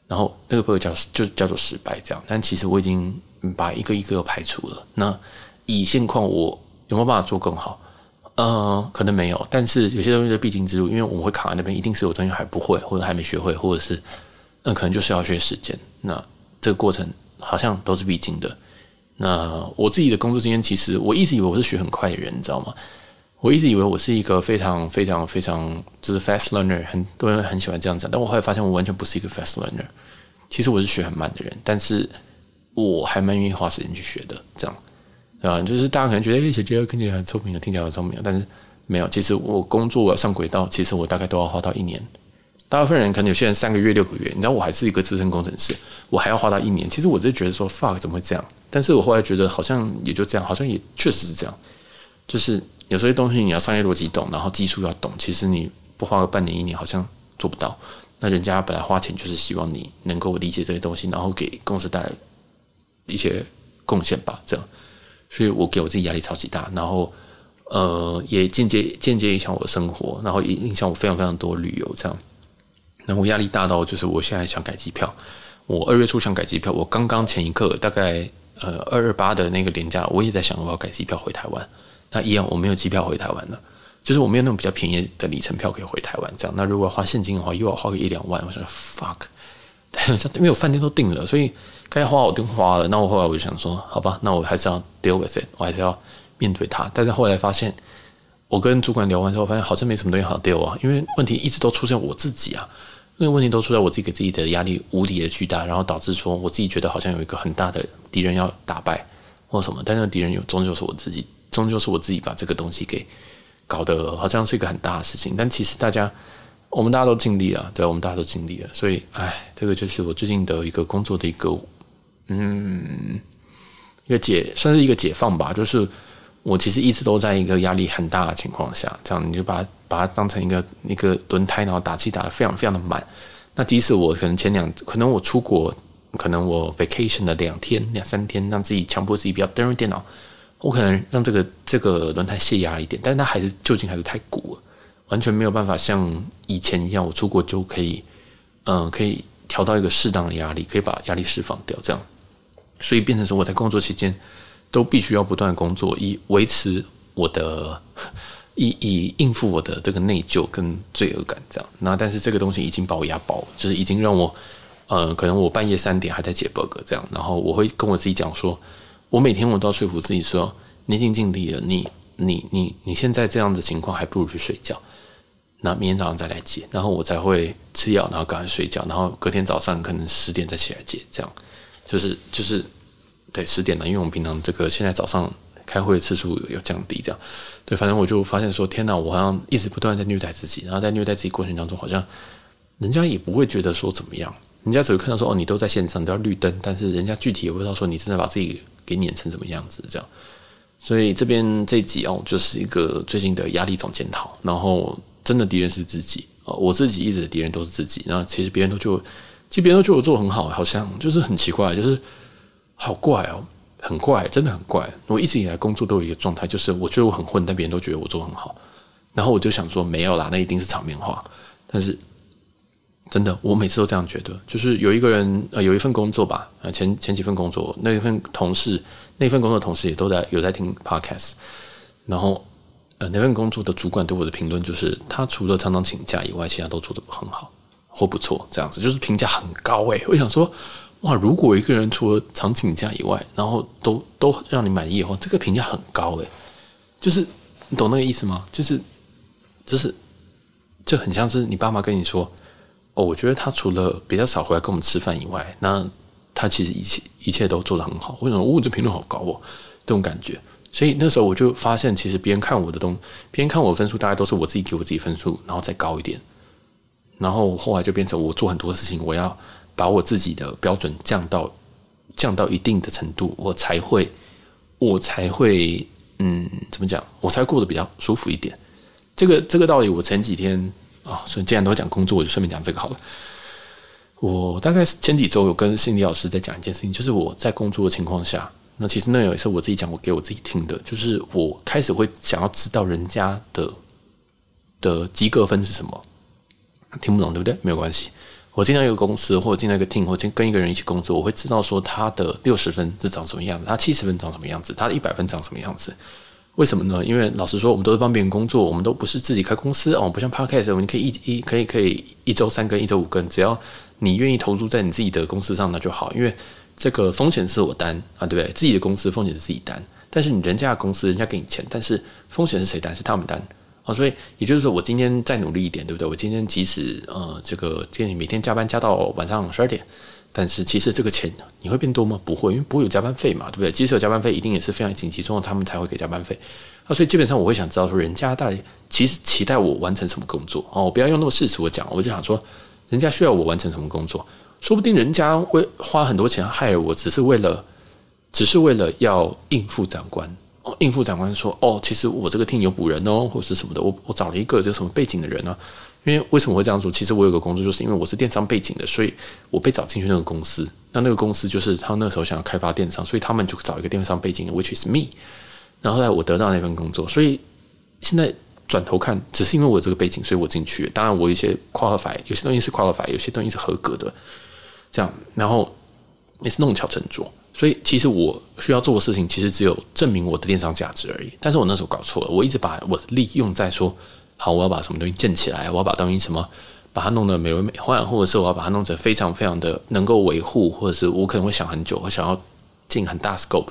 然后那个 bug 叫就叫做失败这样，但其实我已经把一个一个排除了。那以现况，我有没有办法做更好？呃，可能没有，但是有些东西是必经之路，因为我们会卡在那边，一定是有东西还不会，或者还没学会，或者是那可能就是要学时间。那这个过程好像都是必经的。那我自己的工作经验，其实我一直以为我是学很快的人，你知道吗？我一直以为我是一个非常非常非常就是 fast learner，很多人很喜欢这样讲，但我后来发现我完全不是一个 fast learner。其实我是学很慢的人，但是我还蛮愿意花时间去学的，这样。啊，就是大家可能觉得，哎，小杰看起来很聪明的，听起来很聪明，但是没有。其实我工作要上轨道，其实我大概都要花到一年。大部分人可能有些人三个月、六个月，你知道，我还是一个资深工程师，我还要花到一年。其实我就觉得说，fuck，怎么会这样？但是我后来觉得，好像也就这样，好像也确实是这样。就是有些东西你要商业逻辑懂，然后技术要懂，其实你不花个半年、一年，好像做不到。那人家本来花钱就是希望你能够理解这些东西，然后给公司带来一些贡献吧，这样。所以我给我自己压力超级大，然后呃也间接间接影响我的生活，然后也影响我非常非常多旅游这样。然后我压力大到就是我现在想改机票，我二月初想改机票，我刚刚前一刻大概呃二二八的那个连假，我也在想我要改机票回台湾。那一样我没有机票回台湾了，就是我没有那种比较便宜的里程票可以回台湾这样。那如果花现金的话，又要花个一两万，我说 fuck，因为我饭店都订了，所以。该花我都花了，那我后来我就想说，好吧，那我还是要 deal with it，我还是要面对它。但是后来发现，我跟主管聊完之后，发现好像没什么东西好 deal 啊，因为问题一直都出现我自己啊，因为问题都出在我自己给自己的压力无敌的巨大，然后导致说我自己觉得好像有一个很大的敌人要打败或什么，但那个敌人有终究是我自己，终究是我自己把这个东西给搞得好像是一个很大的事情，但其实大家。我们大家都尽力了，对，我们大家都尽力了，所以，哎，这个就是我最近的一个工作的一个。嗯，一个解算是一个解放吧，就是我其实一直都在一个压力很大的情况下，这样你就把它把它当成一个一个轮胎，然后打气打得非常非常的满。那即使我可能前两，可能我出国，可能我 vacation 的两天两三天，让自己强迫自己不要登入电脑，我可能让这个这个轮胎泄压一点，但是它还是究竟还是太鼓了，完全没有办法像以前一样，我出国就可以，嗯，可以调到一个适当的压力，可以把压力释放掉，这样。所以变成说，我在工作期间都必须要不断工作，以维持我的，以以应付我的这个内疚跟罪恶感，这样。那但是这个东西已经把我压爆，就是已经让我，呃，可能我半夜三点还在解 bug 这样。然后我会跟我自己讲说，我每天我都要说服自己说，你已经尽力了，你你你你现在这样的情况，还不如去睡觉。那明天早上再来解，然后我才会吃药，然后赶快睡觉，然后隔天早上可能十点再起来解，这样。就是就是，对十点了，因为我们平常这个现在早上开会的次数有降低，这样，对，反正我就发现说，天哪，我好像一直不断在虐待自己，然后在虐待自己过程当中，好像人家也不会觉得说怎么样，人家只会看到说，哦，你都在线上，都要绿灯，但是人家具体也不知道说你真的把自己给碾成什么样子，这样，所以这边这集哦，就是一个最近的压力总检讨，然后真的敌人是自己哦，我自己一直的敌人都是自己，然后其实别人都就。其实别人都觉得我做得很好，好像就是很奇怪，就是好怪哦，很怪，真的很怪。我一直以来工作都有一个状态，就是我觉得我很混，但别人都觉得我做很好。然后我就想说，没有啦，那一定是场面话。但是真的，我每次都这样觉得。就是有一个人，呃，有一份工作吧，呃，前前几份工作，那一份同事，那份工作的同事也都在有在听 podcast。然后，呃，那份工作的主管对我的评论就是，他除了常常请假以外，其他都做得很好。或不错，这样子就是评价很高诶。我想说，哇，如果一个人除了常请假以外，然后都都让你满意的话，这个评价很高诶。就是你懂那个意思吗？就是就是就很像是你爸妈跟你说，哦，我觉得他除了比较少回来跟我们吃饭以外，那他其实一切一切都做得很好。为什么？我这评论好高哦，这种感觉。所以那时候我就发现，其实别人看我的东，别人看我的分数，大概都是我自己给我自己分数，然后再高一点。然后后来就变成我做很多事情，我要把我自己的标准降到降到一定的程度，我才会我才会嗯，怎么讲，我才过得比较舒服一点。这个这个道理，我前几天啊，所以既然都讲工作，我就顺便讲这个好了。我大概前几周有跟心理老师在讲一件事情，就是我在工作的情况下，那其实那也是我自己讲，我给我自己听的，就是我开始会想要知道人家的的及格分是什么。听不懂对不对？没有关系。我进到一个公司，或者进到一个 team，或者跟一个人一起工作，我会知道说他的六十分是长什么样子，他七十分长什么样子，他的一百分长什么样子。为什么呢？因为老实说，我们都是帮别人工作，我们都不是自己开公司哦，不像 Podcast，我们可以一一可以可以一周三更，一周五更，只要。你愿意投注在你自己的公司上，那就好，因为这个风险是我担啊，对不对？自己的公司风险是自己担，但是你人家的公司，人家给你钱，但是风险是谁担？是他们担啊。所以也就是说，我今天再努力一点，对不对？我今天即使呃，这个建议每天加班加到晚上十二点，但是其实这个钱你会变多吗？不会，因为不会有加班费嘛，对不对？即使有加班费，一定也是非常紧急状况，他们才会给加班费啊。所以基本上我会想知道说，人家到底其实期待我完成什么工作哦？我不要用那么世俗的讲，我就想说。人家需要我完成什么工作？说不定人家会花很多钱害我，只是为了，只是为了要应付长官应付长官说：“哦，其实我这个 team 有补人哦，或者是什么的。我我找了一个这什么背景的人呢、啊？因为为什么会这样做？其实我有个工作，就是因为我是电商背景的，所以我被找进去那个公司。那那个公司就是他那时候想要开发电商，所以他们就找一个电商背景的，which is me。然后后来我得到那份工作，所以现在。”转头看，只是因为我这个背景，所以我进去。当然，我有一些 qualify，有些东西是 qualify，有些东西是合格的。这样，然后也是弄巧成拙。所以，其实我需要做的事情，其实只有证明我的电商价值而已。但是我那时候搞错了，我一直把我的力用在说，好，我要把什么东西建起来，我要把东西什么把它弄得美轮美奂，或者是我要把它弄成非常非常的能够维护，或者是我可能会想很久，我想要进很大 scope，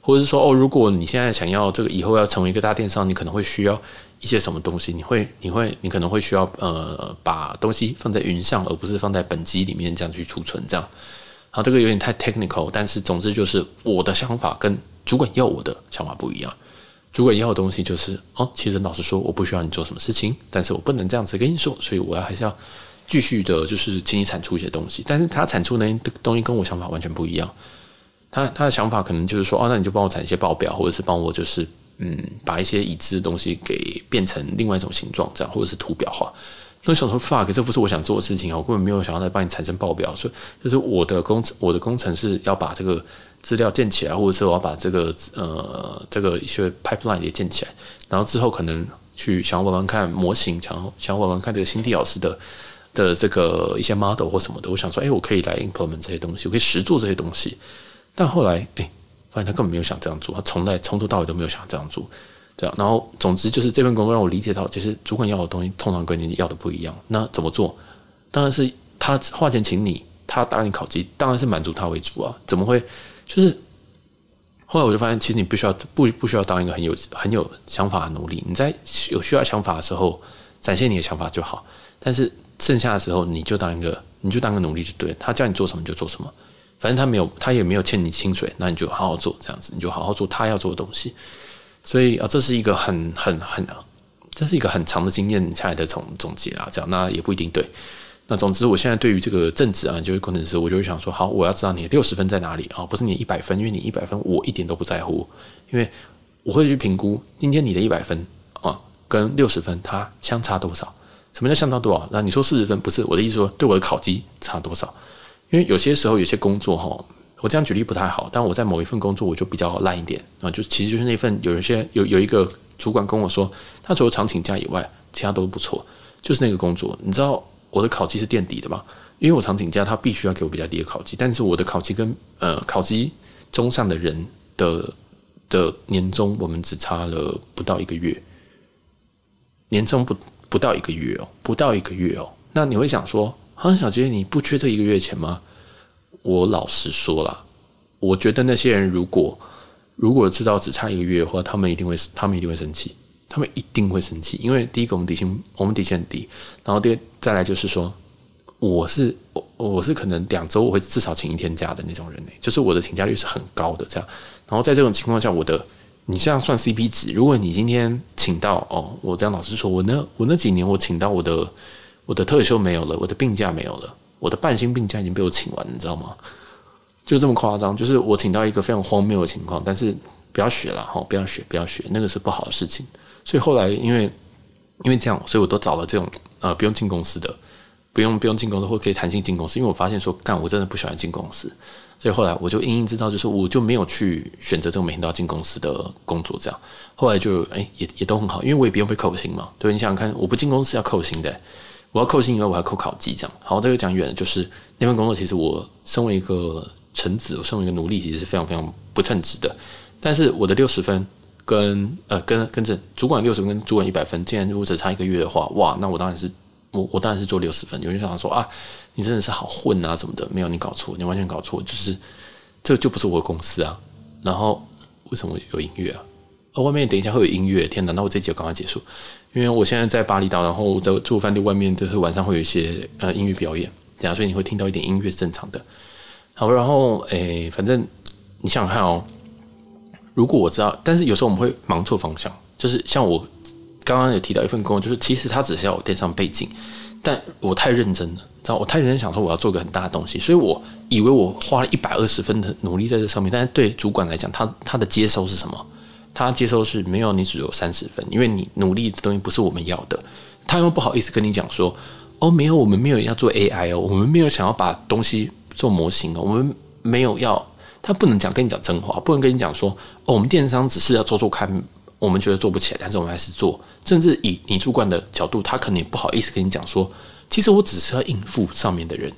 或者是说，哦，如果你现在想要这个以后要成为一个大电商，你可能会需要。一些什么东西，你会，你会，你可能会需要呃，把东西放在云上，而不是放在本机里面这样去储存，这样。好，这个有点太 technical，但是总之就是我的想法跟主管要我的想法不一样。主管要的东西就是哦，其实老实说，我不需要你做什么事情，但是我不能这样子跟你说，所以我要还是要继续的，就是请你产出一些东西。但是他产出的东西跟我想法完全不一样。他他的想法可能就是说，哦，那你就帮我产一些报表，或者是帮我就是。嗯，把一些已知的东西给变成另外一种形状，这样或者是图表化。那想说 fuck，这不是我想做的事情啊！我根本没有想要来帮你产生报表，所以就是我的工程，我的工程是要把这个资料建起来，或者是我要把这个呃这个一些 pipeline 也建起来，然后之后可能去想要玩玩看模型，想要想要玩玩看这个新地老师的的这个一些 model 或什么的。我想说，哎，我可以来 implement 这些东西，我可以实做这些东西。但后来，哎。发现他根本没有想这样做，他从来从头到尾都没有想这样做，对啊。然后总之就是这份工作让我理解到，其实主管要的东西通常跟你要的不一样。那怎么做？当然是他花钱请你，他答应考绩，当然是满足他为主啊。怎么会？就是后来我就发现，其实你不需要不不需要当一个很有 很有想法的奴隶。你在有需要想法的时候展现你的想法就好，但是剩下的时候你就当一个你就当个奴隶就对了。他叫你做什么就做什么。反正他没有，他也没有欠你薪水，那你就好好做这样子，你就好好做他要做的东西。所以啊，这是一个很很很，这是一个很长的经验下来的总总结啊。这样那也不一定对。那总之，我现在对于这个政治啊，就是工程师，我就会想说，好，我要知道你六十分在哪里啊，不是你一百分，因为你一百分我一点都不在乎，因为我会去评估今天你的一百分啊跟六十分它相差多少。什么叫相差多少？那你说四十分不是我的意思说，对我的考绩差多少？因为有些时候有些工作哈，我这样举例不太好，但我在某一份工作我就比较烂一点啊，就其实就是那份有一些有有一个主管跟我说，他除了常请假以外，其他都不错，就是那个工作，你知道我的考绩是垫底的吗？因为我常请假，他必须要给我比较低的考绩，但是我的考绩跟呃考绩中上的人的的年终，我们只差了不到一个月，年终不不到一个月哦，不到一个月哦，那你会想说？好像小杰，你不缺这一个月钱吗？我老实说了，我觉得那些人如果如果知道只差一个月的话，他们一定会他们一定会生气，他们一定会生气。因为第一个，我们底薪我们底薪很低，然后第二再来就是说，我是我我是可能两周我会至少请一天假的那种人呢，就是我的请假率是很高的这样。然后在这种情况下，我的你这样算 CP 值，如果你今天请到哦，我这样老实说，我那我那几年我请到我的。我的特休没有了，我的病假没有了，我的半薪病假已经被我请完，你知道吗？就这么夸张，就是我请到一个非常荒谬的情况，但是不要学了哈，不要学，不要学，那个是不好的事情。所以后来因为因为这样，所以我都找了这种呃不用进公司的，不用不用进公司或可以弹性进公司，因为我发现说干我真的不喜欢进公司，所以后来我就隐隐知道，就是我就没有去选择这种每天都要进公司的工作，这样后来就哎也也都很好，因为我也不用被扣薪嘛，对，你想想看，我不进公司要扣薪的，我要扣薪以外我还要扣考绩，这样好，这个讲远了，就是那份工作其实我身为一个臣子，我身为一个奴隶，其实是非常非常不称职的，但是我的六十分。跟呃跟跟这主管六十分跟主管一百分，既然如果只差一个月的话，哇，那我当然是我我当然是做六十分。有人想说啊，你真的是好混啊什么的，没有你搞错，你完全搞错，就是这就不是我的公司啊。然后为什么有音乐啊？外面等一下会有音乐，天哪！那我这集就赶快结束，因为我现在在巴厘岛，然后在住饭店外面，就是晚上会有一些呃音乐表演，这样，所以你会听到一点音乐是正常的。好，然后诶，反正你想想看哦。如果我知道，但是有时候我们会忙错方向，就是像我刚刚有提到一份工作，就是其实他只是要我电商背景，但我太认真了，知道我太认真想说我要做个很大的东西，所以我以为我花了一百二十分的努力在这上面，但是对主管来讲，他他的接收是什么？他接收是没有，你只有三十分，因为你努力的东西不是我们要的，他又不好意思跟你讲说，哦，没有，我们没有要做 AI 哦，我们没有想要把东西做模型哦，我们没有要。他不能讲跟你讲真话，不能跟你讲说哦，我们电商只是要做做看，我们觉得做不起来，但是我们还是做。甚至以你主管的角度，他可能也不好意思跟你讲说，其实我只是要应付上面的人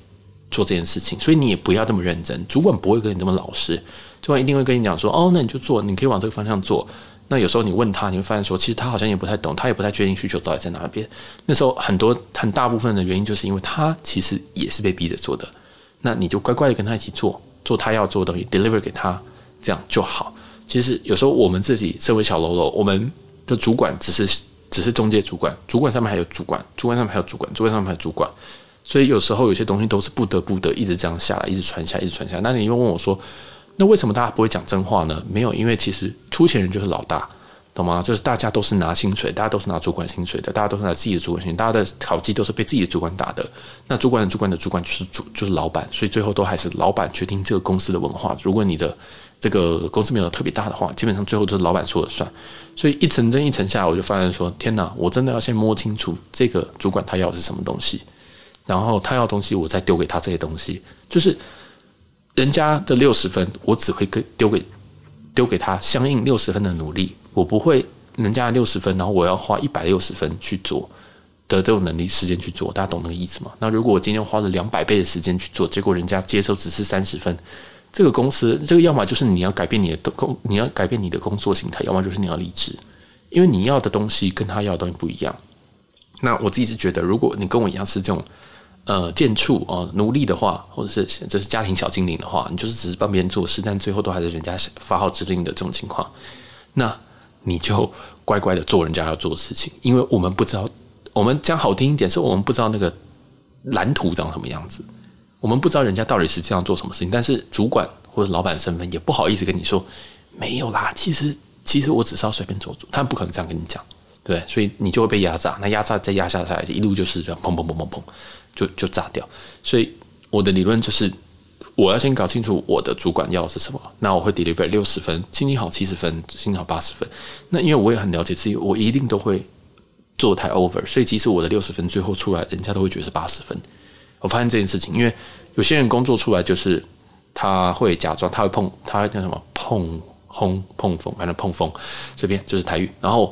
做这件事情，所以你也不要这么认真。主管不会跟你这么老实，主管一定会跟你讲说，哦，那你就做，你可以往这个方向做。那有时候你问他，你会发现说，其实他好像也不太懂，他也不太确定需求到底在哪边。那时候很多很大部分的原因，就是因为他其实也是被逼着做的。那你就乖乖的跟他一起做。做他要做的东西，deliver 给他，这样就好。其实有时候我们自己身为小喽啰，我们的主管只是只是中介主管，主管上面还有主管，主管上面还有主管，主管上面还有主管。所以有时候有些东西都是不得不得，一直这样下来，一直传下，一直传下。那你又问我说，那为什么大家不会讲真话呢？没有，因为其实出钱人就是老大。懂吗？就是大家都是拿薪水，大家都是拿主管薪水的，大家都是拿自己的主管薪水，大家的考绩都是被自己的主管打的。那主管的主管的主管就是主就是老板，所以最后都还是老板决定这个公司的文化。如果你的这个公司没有特别大的话，基本上最后都是老板说了算。所以一层真一层下，我就发现说：天哪，我真的要先摸清楚这个主管他要的是什么东西，然后他要东西，我再丢给他这些东西。就是人家的六十分，我只会给丢给丢给他相应六十分的努力。我不会，人家六十分，然后我要花一百六十分去做的这种能力时间去做，大家懂那个意思吗？那如果我今天花了两百倍的时间去做，结果人家接受只是三十分，这个公司这个要么就是你要改变你的工，你要改变你的工作形态，要么就是你要离职，因为你要的东西跟他要的东西不一样。那我自己是觉得，如果你跟我一样是这种呃贱畜哦奴隶的话，或者是就是家庭小精灵的话，你就是只是帮别人做事，但最后都还是人家发号指令的这种情况，那。你就乖乖的做人家要做的事情，因为我们不知道，我们讲好听一点，是我们不知道那个蓝图长什么样子，我们不知道人家到底是这样做什么事情。但是主管或者老板身份也不好意思跟你说没有啦，其实其实我只是要随便做做，他们不可能这样跟你讲，对，所以你就会被压榨，那压榨再压下来，一路就是这样砰砰砰砰砰，就就炸掉。所以我的理论就是。我要先搞清楚我的主管要的是什么，那我会 deliver 六十分，心情好七十分，心情好八十分。那因为我也很了解自己，我一定都会做太 over，所以即使我的六十分最后出来，人家都会觉得是八十分。我发现这件事情，因为有些人工作出来就是他会假装，他会碰，他会叫什么碰轰碰风，反正碰风，随便就是台语。然后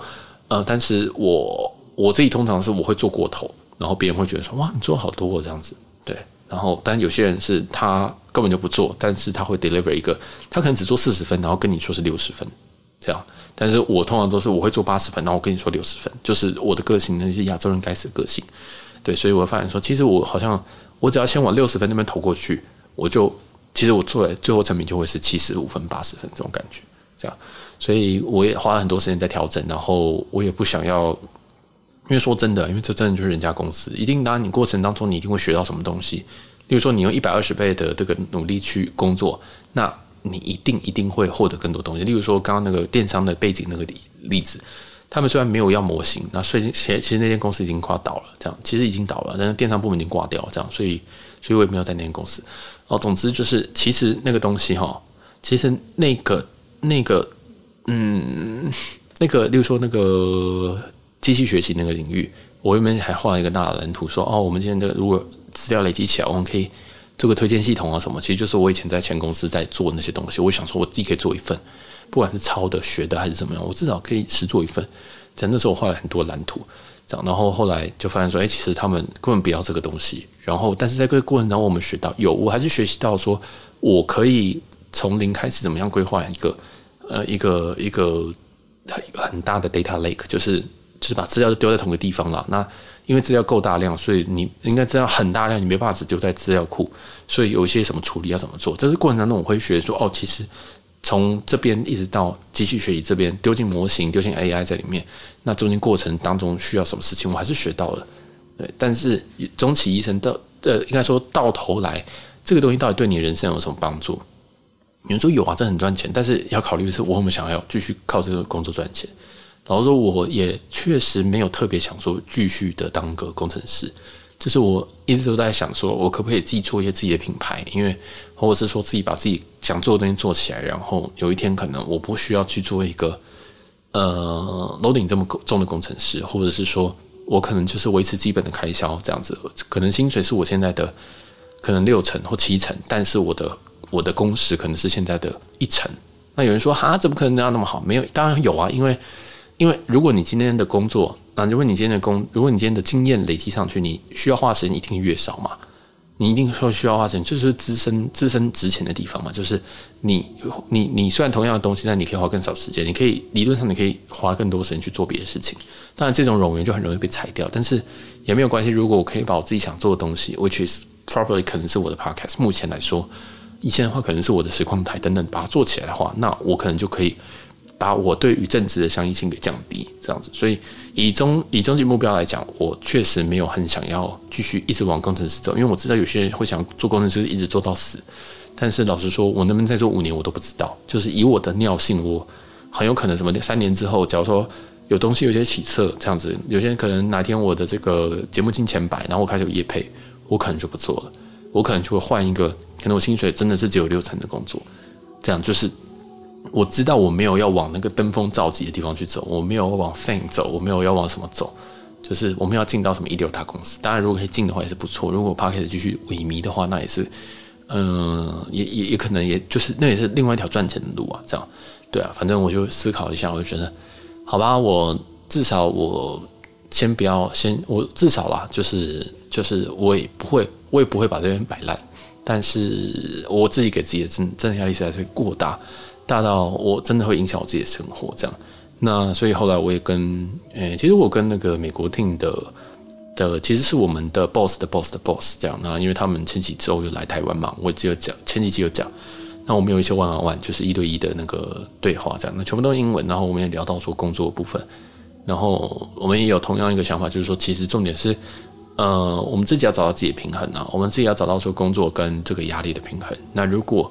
呃，但是我我自己通常是我会做过头，然后别人会觉得说哇，你做好多这样子，对。然后，但有些人是他根本就不做，但是他会 deliver 一个，他可能只做四十分，然后跟你说是六十分，这样。但是我通常都是我会做八十分，然后我跟你说六十分，就是我的个性，那些亚洲人该死的个性。对，所以我发现说，其实我好像我只要先往六十分那边投过去，我就其实我做的最后成品就会是七十五分、八十分这种感觉，这样。所以我也花了很多时间在调整，然后我也不想要，因为说真的，因为这真的就是人家公司，一定当然你过程当中你一定会学到什么东西。例如说，你用一百二十倍的这个努力去工作，那你一定一定会获得更多东西。例如说，刚刚那个电商的背景那个例子，他们虽然没有要模型，那所以其实其实那间公司已经快倒了，这样其实已经倒了，但是电商部门已经挂掉，这样，所以所以我也没有在那间公司。哦，总之就是，其实那个东西哈，其实那个那个嗯，那个，例如说那个机器学习那个领域，我原本还画了一个大的蓝图说，哦，我们今天的如果资料累积起来，我们可以做个推荐系统啊什么，其实就是我以前在前公司在做那些东西。我想说我自己可以做一份，不管是抄的、学的还是怎么样，我至少可以实做一份。在那时候我画了很多蓝图。这样，然后后来就发现说，哎，其实他们根本不要这个东西。然后，但是在这个过程当中，我们学到有，我还是学习到说，我可以从零开始怎么样规划一个，呃，一个一个很大的 data lake，就是就是把资料都丢在同个地方了。那因为资料够大量，所以你应该资料很大量，你没办法只丢在资料库，所以有一些什么处理要怎么做。这个过程当中，我会学说，哦，其实。从这边一直到机器学习这边，丢进模型，丢进 AI 在里面，那中间过程当中需要什么事情，我还是学到了。对，但是终其一生到呃，应该说到头来，这个东西到底对你人生有什么帮助？有人说有啊，这很赚钱，但是要考虑的是，我有没有想要继续靠这个工作赚钱？然后说，我也确实没有特别想说继续的当个工程师。就是我一直都在想，说我可不可以自己做一些自己的品牌，因为或者是说自己把自己想做的东西做起来，然后有一天可能我不需要去做一个呃楼顶这么重的工程师，或者是说我可能就是维持基本的开销这样子，可能薪水是我现在的可能六成或七成，但是我的我的工时可能是现在的一成。那有人说哈，怎么可能这样那么好？没有，当然有啊，因为因为如果你今天的工作。啊，如果你今天的工，如果你今天的经验累积上去，你需要花时间一定越少嘛。你一定说需要花时间，就是资深资深值钱的地方嘛。就是你你你虽然同样的东西，但你可以花更少时间，你可以理论上你可以花更多时间去做别的事情。当然，这种冗员就很容易被裁掉，但是也没有关系。如果我可以把我自己想做的东西，which is probably 可能是我的 podcast，目前来说，以前的话可能是我的实况台等等，把它做起来的话，那我可能就可以。把我对于正职的相依性给降低，这样子，所以以终以终极目标来讲，我确实没有很想要继续一直往工程师走，因为我知道有些人会想做工程师一直做到死，但是老实说，我能不能再做五年，我都不知道。就是以我的尿性，我很有可能什么三年之后，假如说有东西有些起色，这样子，有些人可能哪天我的这个节目进前百，然后我开始有业配，我可能就不做了，我可能就会换一个，可能我薪水真的是只有六成的工作，这样就是。我知道我没有要往那个登峰造极的地方去走，我没有往 Fame 走，我没有要往什么走，就是我们要进到什么一流大公司。当然，如果可以进的话也是不错。如果 Podcast 继续萎靡的话，那也是，嗯、也也也可能也就是那也是另外一条赚钱的路啊。这样，对啊，反正我就思考一下，我就觉得，好吧，我至少我先不要先，我至少啦，就是就是我也不会，我也不会把这边摆烂。但是我自己给自己的真真压力实在是过大。大到我真的会影响我自己的生活，这样。那所以后来我也跟，诶、其实我跟那个美国听的的，其实是我们的 boss 的 boss 的 boss 这样。那因为他们前几周又来台湾嘛，我只有讲前几集有讲。那我们有一些 one on one，就是一对一的那个对话这样。那全部都是英文，然后我们也聊到说工作部分。然后我们也有同样一个想法，就是说，其实重点是，呃，我们自己要找到自己的平衡啊，我们自己要找到说工作跟这个压力的平衡。那如果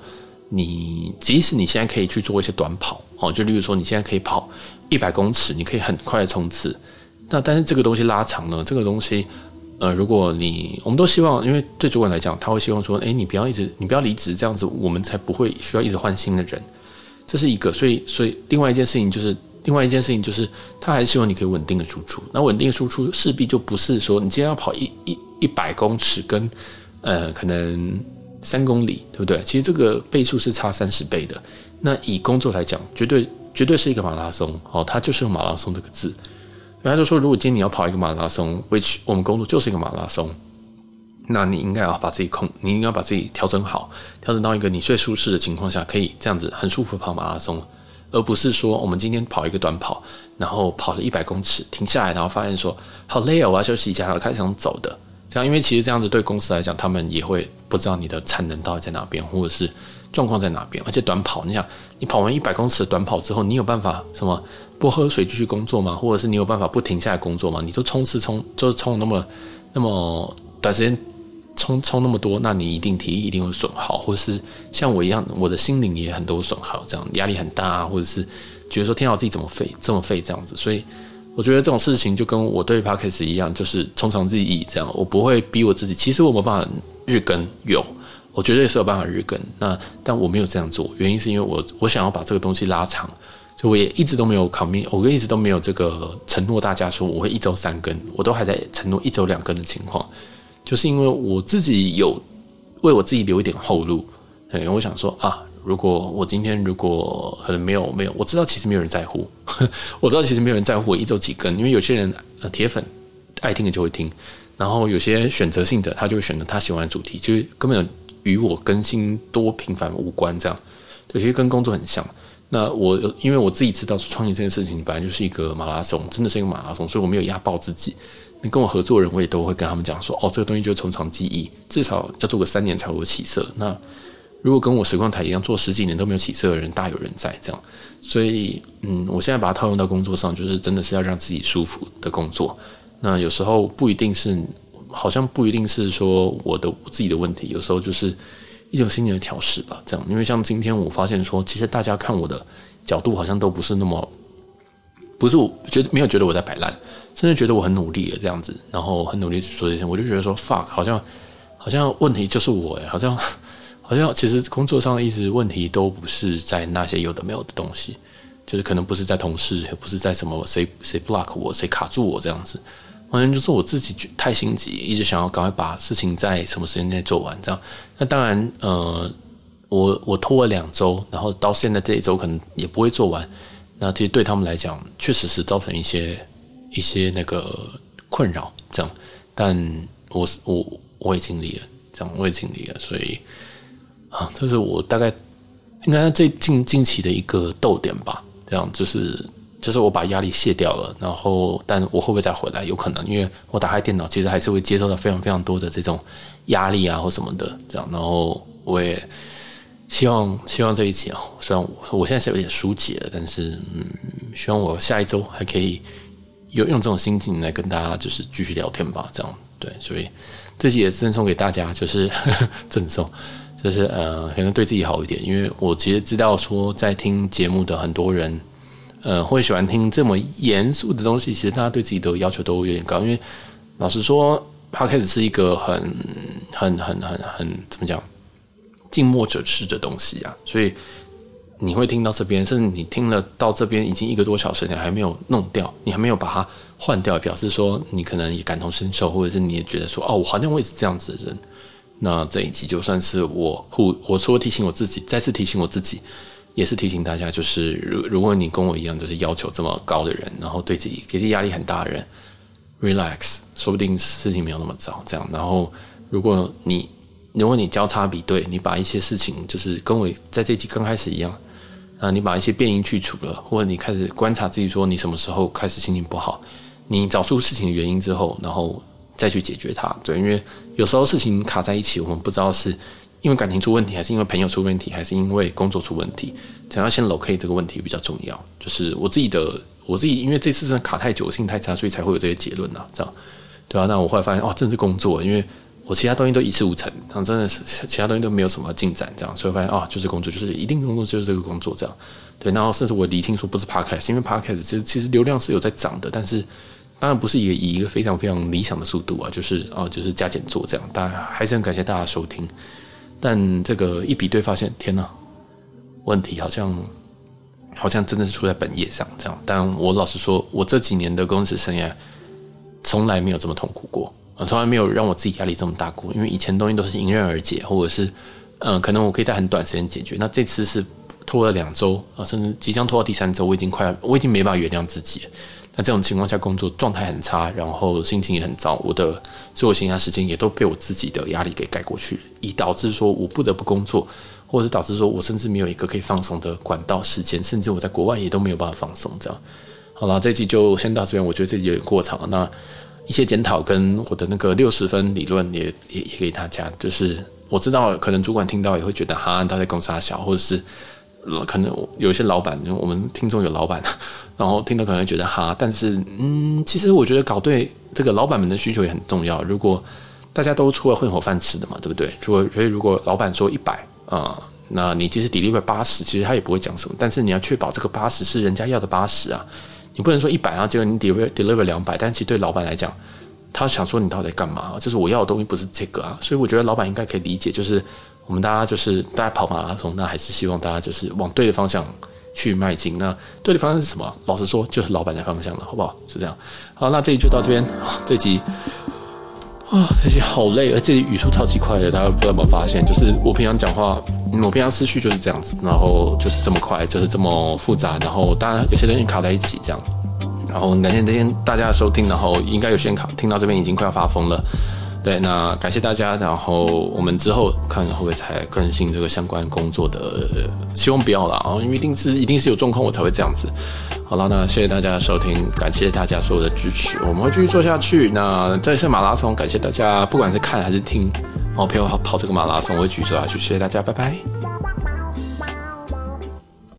你即使你现在可以去做一些短跑哦，就例如说你现在可以跑一百公尺，你可以很快的冲刺。那但是这个东西拉长呢？这个东西，呃，如果你我们都希望，因为对主管来讲，他会希望说，诶，你不要一直，你不要离职，这样子我们才不会需要一直换新的人。这是一个，所以所以另外一件事情就是，另外一件事情就是，他还希望你可以稳定的输出。那稳定输出势必就不是说你今天要跑一一一百公尺跟呃可能。三公里，对不对？其实这个倍数是差三十倍的。那以工作来讲，绝对绝对是一个马拉松哦，它就是用马拉松这个字。然后就说，如果今天你要跑一个马拉松，which 我们工作就是一个马拉松，那你应该要把自己控，你应该把自己调整好，调整到一个你最舒适的情况下，可以这样子很舒服跑马拉松，而不是说我们今天跑一个短跑，然后跑了一百公尺，停下来，然后发现说好累哦，我要休息一下，然后开始想走的。这样，因为其实这样子对公司来讲，他们也会不知道你的产能到底在哪边，或者是状况在哪边。而且短跑，你想，你跑完一百公尺短跑之后，你有办法什么不喝水继续工作吗？或者是你有办法不停下来工作吗？你都冲刺冲，就冲那么那么短时间冲冲那么多，那你一定体力一定会损耗，或者是像我一样，我的心灵也很多损耗，这样压力很大，或者是觉得说天啊，自己怎么废这么废这样子，所以。我觉得这种事情就跟我对 Podcast 一样，就是从长计议这样。我不会逼我自己，其实我没办法日更，有，我绝对是有办法日更。那但我没有这样做，原因是因为我我想要把这个东西拉长，就我也一直都没有 commit，我一直都没有这个承诺大家说我会一周三更，我都还在承诺一周两更的情况，就是因为我自己有为我自己留一点后路，对，我想说啊，如果我今天如果可能没有没有，我知道其实没有人在乎，我知道其实没有人在乎我一周几更，因为有些人呃铁粉爱听的就会听，然后有些选择性的他就会选择他喜欢的主题，就是根本与我更新多频繁无关，这样有些跟工作很像。那我因为我自己知道创业这件事情本来就是一个马拉松，真的是一个马拉松，所以我没有压爆自己。你跟我合作的人，我也都会跟他们讲说，哦，这个东西就从长计议，至少要做个三年才会有起色。那如果跟我实况台一样做十几年都没有起色的人，大有人在这样。所以，嗯，我现在把它套用到工作上，就是真的是要让自己舒服的工作。那有时候不一定是，好像不一定是说我的我自己的问题，有时候就是。一种心理的调试吧，这样，因为像今天我发现说，其实大家看我的角度好像都不是那么，不是我觉得没有觉得我在摆烂，甚至觉得我很努力的这样子，然后很努力去做这些，我就觉得说 fuck，好像好像问题就是我哎，好像好像其实工作上一直问题都不是在那些有的没有的东西，就是可能不是在同事，也不是在什么谁谁 block 我，谁卡住我这样子。完全就是我自己太心急，一直想要赶快把事情在什么时间内做完，这样。那当然，呃，我我拖了两周，然后到现在这一周可能也不会做完。那其实对他们来讲，确实是造成一些一些那个困扰，这样。但我我我也尽力了，这样我也尽力了，所以啊，这是我大概应该最近近期的一个逗点吧，这样就是。就是我把压力卸掉了，然后，但我会不会再回来？有可能，因为我打开电脑，其实还是会接受到非常非常多的这种压力啊，或什么的，这样。然后我也希望，希望这一期啊，虽然我现在是有点疏解了，但是嗯，希望我下一周还可以有用这种心情来跟大家就是继续聊天吧，这样。对，所以这期也赠送给大家，就是 赠送，就是呃，可能对自己好一点，因为我其实知道说在听节目的很多人。呃，会喜欢听这么严肃的东西，其实大家对自己的要求都有点高。因为老实说，Podcast 是一个很、很、很、很、很怎么讲，静默者式的东西啊。所以你会听到这边，甚至你听了到这边已经一个多小时，你还没有弄掉，你还没有把它换掉，表示说你可能也感同身受，或者是你也觉得说，哦，我好像我也是这样子的人。那这一集就算是我互我说提醒我自己，再次提醒我自己。也是提醒大家，就是如如果你跟我一样，就是要求这么高的人，然后对自己给自己压力很大的人，relax，说不定事情没有那么糟。这样，然后如果你如果你交叉比对，你把一些事情就是跟我在这集刚开始一样啊，你把一些变因去除了，或者你开始观察自己，说你什么时候开始心情不好，你找出事情的原因之后，然后再去解决它。对，因为有时候事情卡在一起，我们不知道是。因为感情出问题，还是因为朋友出问题，还是因为工作出问题？想要先 locate 这个问题比较重要。就是我自己的，我自己因为这次真的卡太久，心太差，所以才会有这些结论呐。这样，对啊。那我后来发现，哦，真是工作，因为我其他东西都一事无成，然后真的是其他东西都没有什么进展，这样，所以发现，哦，就是工作，就是一定工作，就是这个工作，这样。对，然后甚至我理清说不是 podcast，因为 podcast 其实其实流量是有在涨的，但是当然不是以以一个非常非常理想的速度啊，就是啊，就是加减做这样。当然还是很感谢大家收听。但这个一比对，发现天哪，问题好像好像真的是出在本业上这样。但我老实说，我这几年的公司生涯从来没有这么痛苦过，从来没有让我自己压力这么大过。因为以前东西都是迎刃而解，或者是嗯，可能我可以在很短时间解决。那这次是拖了两周啊，甚至即将拖到第三周，我已经快，我已经没办法原谅自己。那这种情况下，工作状态很差，然后心情也很糟，我的所有闲暇时间也都被我自己的压力给盖过去，以导致说我不得不工作，或者导致说我甚至没有一个可以放松的管道时间，甚至我在国外也都没有办法放松。这样，好了，这期就先到这边，我觉得这有点过长了。那一些检讨跟我的那个六十分理论也也也给大家，就是我知道可能主管听到也会觉得哈，他在公司小，或者是。可能有一些老板，我们听众有老板，然后听到可能觉得哈，但是嗯，其实我觉得搞对这个老板们的需求也很重要。如果大家都出来混口饭吃的嘛，对不对？如果所以如果老板说一百啊，那你即使 deliver 八十，其实他也不会讲什么。但是你要确保这个八十是人家要的八十啊，你不能说一百啊，结果你 deliver deliver 两百，但其实对老板来讲，他想说你到底干嘛？就是我要的东西不是这个啊，所以我觉得老板应该可以理解，就是。我们大家就是大家跑马拉松，那还是希望大家就是往对的方向去迈进。那对的方向是什么？老实说，就是老板的方向了，好不好？是这样。好，那这一集就到这边。这集啊，这集好累，而且语速超级快的，大家不知道有没有发现？就是我平常讲话，我平常思绪就是这样子，然后就是这么快，就是这么复杂，然后当然有些东西卡在一起这样。然后感谢今天大家的收听，然后应该有些人卡听到这边已经快要发疯了。对，那感谢大家，然后我们之后看会不会才更新这个相关工作的，希望不要了啊，因为一定是一定是有状况我才会这样子。好了，那谢谢大家的收听，感谢大家所有的支持，我们会继续做下去。那这次马拉松，感谢大家，不管是看还是听，然后陪我跑这个马拉松，我会继续做下去。谢谢大家，拜拜。